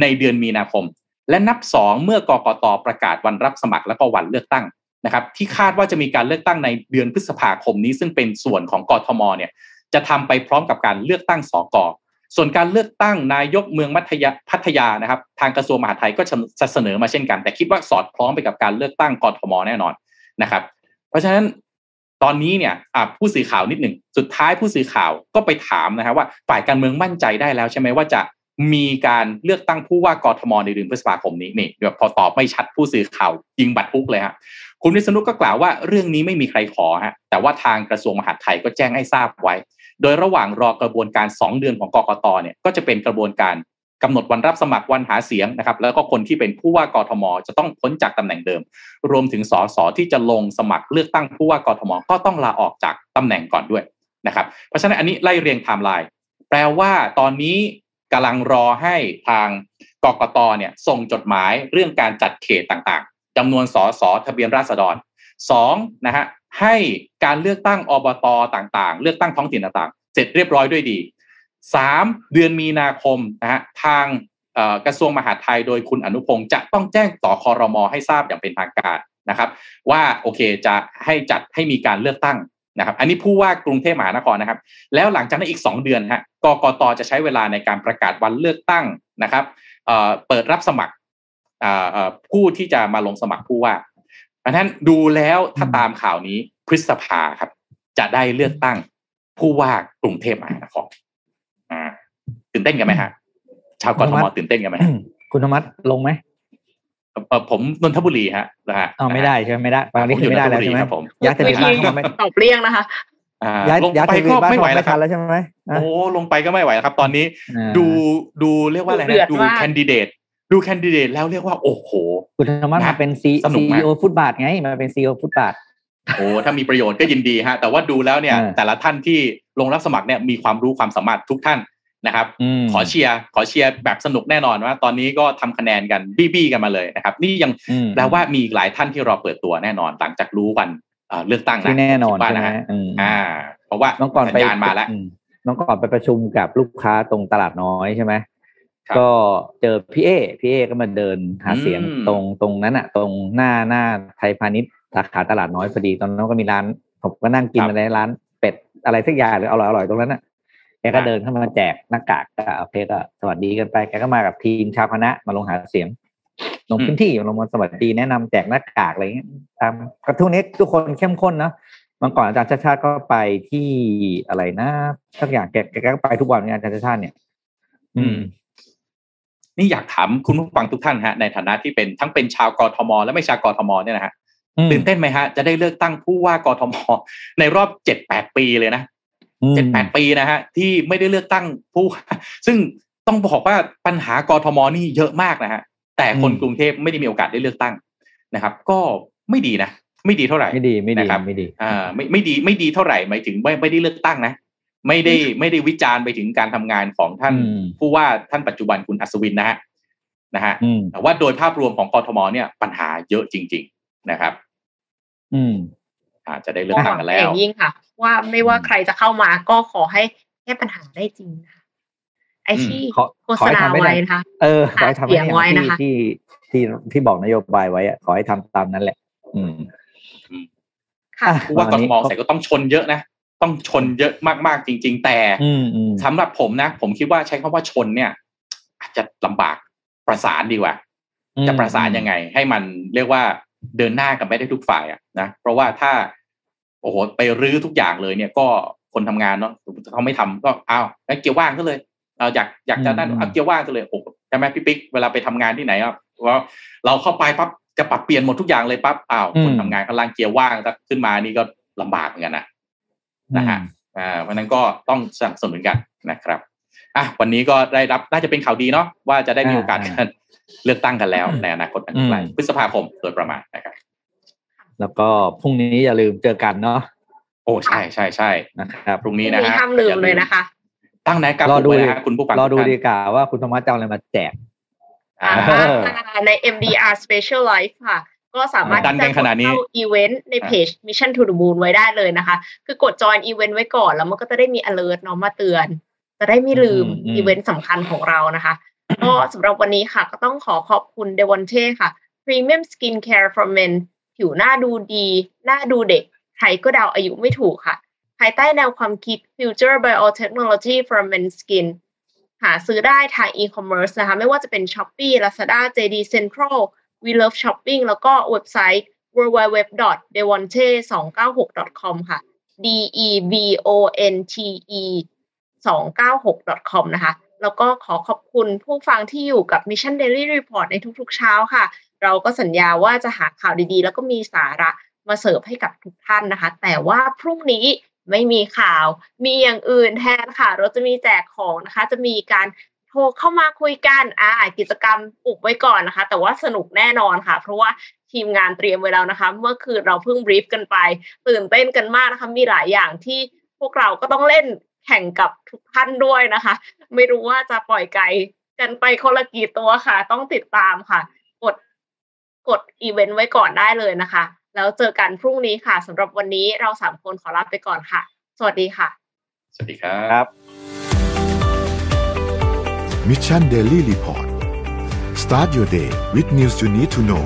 ในเดือนมีนาคม และนับสองเมื่อกกตประกาศวันรับสมัครและก็วันเลือกตั้งนะครับที่คาดว่าจะมีการเลือกตั้งในเดือนพฤษภาคมนี้ ซึ่งเป็นส่วนของกทมเนี่ยจะทำไปพร้อมกับการเลือกตั้งสกส่วนการเลือกตั้งนายกเมืองมัธยพัทยานะครับทางกระทรวงมหาดไทยก็จะเสนอมาเช่นกัน แต่คิดว่าสอดคล้องไปกับการเลือกตั้งกทมแน่นอนนะครับ เพราะฉะนั้น ตอนนี้เนี่ยผู้สื่อข่าวนิดหนึ่งสุดท้ายผู้สื่อข่าวก็ไปถามนะครับว่าฝ่ายการเมืองมั่นใจได้แล้วใช่ไหมว่าจะมีการเลือกตั้งผู้ว่ากรทมในเดือนพฤษภาคมนี้นี่แบบพอตอบไม่ชัดผู้สื่อข่าวยิงบัตรพุกเลยฮะคุณวิษณุก็กล่าวว่าเรื่องนี้ไม่มีใครขอฮะแต่ว่าทางกระทรวงมหาดไทยก็แจ้งให้ทราบไว้ โดยระหว่างรอกระบวนการ 2 เดือนของกกตเนี่ยก็จะเป็นกระบวนการ กำหนดวันรับสมัครวันหาเสียงนะครับ แล้วก็คนที่เป็นผู้ว่ากทม จะต้องพ้นจากตำแหน่งเดิม รวมถึงสสที่จะลงสมัครเลือกตั้งผู้ว่ากทม ก็ต้องลาออกจากตำแหน่งก่อนด้วยนะครับ เพราะฉะนั้นอันนี้ไล่เรียงไทม์ไลน์แปลว่าตอนนี้กำลังรอให้ทางกกตเนี่ยส่งจดหมายเรื่องการจัดเขตต่างๆจำนวนสสทะเบียนราษฎรสองนะฮะให้การเลือกตั้งอบตต่างๆ เลือกตั้งท้องถิ่นต่างๆ เสร็จเรียบร้อยด้วยดี สามเดือนมีนาคมนะฮะทางกระทรวงมหาดไทยโดยคุณอนุพงศ์จะต้องแจ้งต่อคอรมอให้ทราบอย่างเป็นทางการนะครับ ว่าโอเคจะให้จัดให้มีการเลือกตั้งนะครับ อันนี้ผู้ว่ากรุงเทพมหานครนะครับ แล้วหลังจากนั้นอีก 2 เดือนฮะกกตจะใช้เวลาในการประกาศวันเลือกตั้งนะครับเปิดรับสมัครผู้ที่จะมาลงสมัครผู้ว่าอันนั้นดูแล้วถ้าตามข่าวนี้พฤษภาครับ จะได้เลือกตั้งผู้ว่ากรุงเทพมหานคร ตื่นเต้นกันไหมฮะชาวกรทมตื่นเต้นกันไหมคุณธรรมะลงไหมเออผมนนทบุรีฮะนะฮะอ๋อไม่ได้ใช่ไหมไม่ได้ตอนนี้คือไม่ได้แล้วใช่ไหมผมยักษ์ทะเลบ้านไม่ตอบเรียงนะคะย้ายย้ายไปก็ไม่ไหวแล้วครับแล้วใช่ไหมโอ้ลงไปก็ไม่ไหวแล้วครับ ตอนนี้ดูดูเรียกว่าอะไรนะดูแคนดิเดตดูแคนดิเดตแล้วเรียกว่าโอ้โห คุณธรรมะมาเป็นซีซีโอฟุตบาทไงมาเป็นซีโอฟุตบาทโอ้ถ้ามีประโยชน์ก็ยินดีฮะ แต่ว่าดูแล้วเนี่ย แต่ละท่านที่ลงรับสมัครเนี่ยมีความรู้ความสามารถทุกท่าน นะครับ ขอเชียร์ขอเชียร์แบบสนุกแน่นอนว่า ตอนนี้ก็ทำคะแนนกันบี้ๆกันมาเลยนะครับ นี่ยังแปลว่ามีหลายท่านที่รอเปิดตัวแน่นอน หลังจากรู้วันเลือกตั้งนะแน่นอนใช่ไหมอ่า เพราะว่าน้องก่อนไปมาแล้วน้องก่อนไปประชุมกับลูกค้าตรงตลาดน้อยใช่ไหมก็เจอพี่เอพี่เอก็มาเดินหาเสียงตรงตรงนั้นอะตรงหน้าหน้าไทยพาณิชย์สาขาตลาดน้อยพอดีตอนนั้นก็มีร้าน ผมก็นั่งกินอะไรร้านเป็ดอะไรสักอย่างหรืออร่อยอร่อยตรงนั้นอะ แกก็เดินเข้ามาแจกหน้ากากก็โอเคก็สวัสดีกันไปแกก็มากับทีมชาวคณะมาลงหาเสียง ลงพื้นที่ลงมาสวัสดีแนะนำแจกหน้ากากอะไรเงี้ยตามกระทุ้นี้ทุกคนเข้มข้นนะเมื่อก่อนอาจารย์ชาติชาติก็ไปที่อะไรนะสักอย่างแกแกก็ไปทุกวันอาจารย์ชาติชาติเนี่ย อืม นี่อยากถามคุณผู้ฟังทุกท่านฮะ ในฐานะที่เป็นทั้งเป็นชาวกรทม และไม่ชาวกรทมเนี่ยนะฮะตื่นเต้นไหมฮะ จะได้เลือกตั้งผู้ว่ากรทม ในรอบเจ็ดแปดปีเลยนะ เจ็ดแปดปีนะฮะที่ไม่ได้เลือกตั้งผู้ ซึ่งต้องบอกว่าปัญหากรทมนี่เยอะมากนะฮะแต่คนกรุงเทพไม่ได้มีโอกาสได้เลือกตั้งนะครับ ก็ไม่ดีนะไม่ดีเท่าไหร่ไม่ดีไม่ดีไม่ดีอ่าไม่ไม่ดีไม่ดีเท่าไหร่หมายถึงไม่ไม่ได้เลือกตั้งนะ ไม่ได้ไม่ได้วิจารณ์ไปถึงการทำงานของท่านผู้ว่าท่านปัจจุบันคุณอัศวินนะฮะนะฮะแต่ว่าโดยภาพรวมของกรทมเนี่ยปัญหาเยอะจริง ๆนะครับ อืม อาจจะได้เลือกตั้งกันแล้วยิ่งค่ะ ว่าไม่ว่าใครจะเข้ามาก็ขอให้แก้ปัญหาได้จริงค่ะไอที่โฆษณาไว้นะคะเออขอให้ทำให้ไว้นะคะที่ที่ที่บอกนโยบายไว้อะขอให้ทำตามนั้นแหละ อืมค่ะว่ากรทมใส่ก็ต้องชนเยอะนะต้องชนเยอะมากๆจริง ๆ แต่สำหรับผมนะ ผมคิดว่าใช้คำว่าชนเนี่ย อาจจะลำบากประสานดีกว่า จะประสานยังไง ให้มันเรียกว่าเดินหน้ากันไม่ได้ทุกฝ่ายอะนะเพราะว่าถ้า โอ้โหไปรื้อทุกอย่างเลยเนี่ยก็คนทำงานเนาะเขาไม่ทำก็อ้าวงั้นเกียร์ว่างก็เลยเราอยากอยากจะนั่นเอาเกียร์ว่างก็เลยโอ้ใช่ไหมพี่ปิ๊กเวลาไปทำงานที่ไหนอะว่าเราเข้าไปปั๊บจะปรับเปลี่ยนหมดทุกอย่างเลยปั๊บอ้าวคนทำงานกำลังเกียร์ว่างขึ้นมานี่ก็ลำบากเหมือนกันนะนะฮะอ่าเพราะนั้นก็ต้องสนับสนุนกันนะครับอะวันนี้ก็ได้รับน่าจะเป็นข่าวดีเนาะว่าจะได้มีโอกาสเลือกตั้งกันแล้วในอนาคตอันใกล้พฤษภาคมโดยประมาณนะครับ แล้วก็พรุ่งนี้อย่าลืมเจอกันเนาะโอ้ใช่ใช่ใช่นะครับพรุ่งนี้นะฮะห้ามลืมเลยนะคะ ตั้งแนกับรอดูนะคุณผู้ฟังรอดูดีกว่าว่าคุณธรรมะจะอะไรมาแจกใน MDR Special Life ค่ะก็สามารถที่จะเข้าอีเวนต์ในเพจ Mission to the Moon ไว้ได้เลยนะคะ คือกด join event ไว้ก่อน แล้วมันก็จะได้มี alert เนาะมาเตือน จะได้ไม่ลืมอีเวนต์สำคัญของเรานะคะ ก็สำหรับวันนี้ค่ะ ก็ต้องขอขอบคุณเดวอนเช่ค่ะ Premium Skin Care for Men ผิวหน้าดูดี หน้าดูเด็ก ใครก็เดาอายุไม่ถูกค่ะ ภายใต้แนวความคิด Future Biotechnology for Men Skin หาซื้อได้ทาง e-commerce นะคะ ไม่ว่าจะเป็น Shopee Lazada JD Central We Love Shopping แล้วก็เว็บไซต์ www.devonte296.com ค่ะ d e v o n t e 296.com นะคะ แล้วก็ขอขอบคุณผู้ฟังที่อยู่กับ Mission Daily Report ในทุกๆเช้าค่ะ เราก็สัญญาว่าจะหาข่าวดีๆ แล้วก็มีสาระมาเสิร์ฟให้กับทุกท่านนะคะ แต่ว่าพรุ่งนี้ไม่มีข่าว มีอย่างอื่นแทนค่ะ เราจะมีแจกของนะคะ จะมีการโทรเข้ามาคุยกันอ่ากิจกรรมอุบไว้ก่อนนะคะ แต่ว่าสนุกแน่นอนค่ะ เพราะว่าทีมงานเตรียมไว้แล้วนะคะ เมื่อคืนเราเพิ่งบรีฟกันไป ตื่นเต้นกันมากนะคะ มีหลายอย่างที่พวกเราก็ต้องเล่นแข่งกับทุกท่านด้วยนะคะ ไม่รู้ว่าจะปล่อยไกลกันไปคนละกี่ตัวค่ะ ต้องติดตามค่ะ กดอีเวนต์ไว้ก่อนได้เลยนะคะ แล้วเจอกันพรุ่งนี้ค่ะสำหรับวันนี้เราสามคนขอลาไปก่อนค่ะ สวัสดีค่ะ สวัสดีครับ Mission Daily Report start your day with news you need to know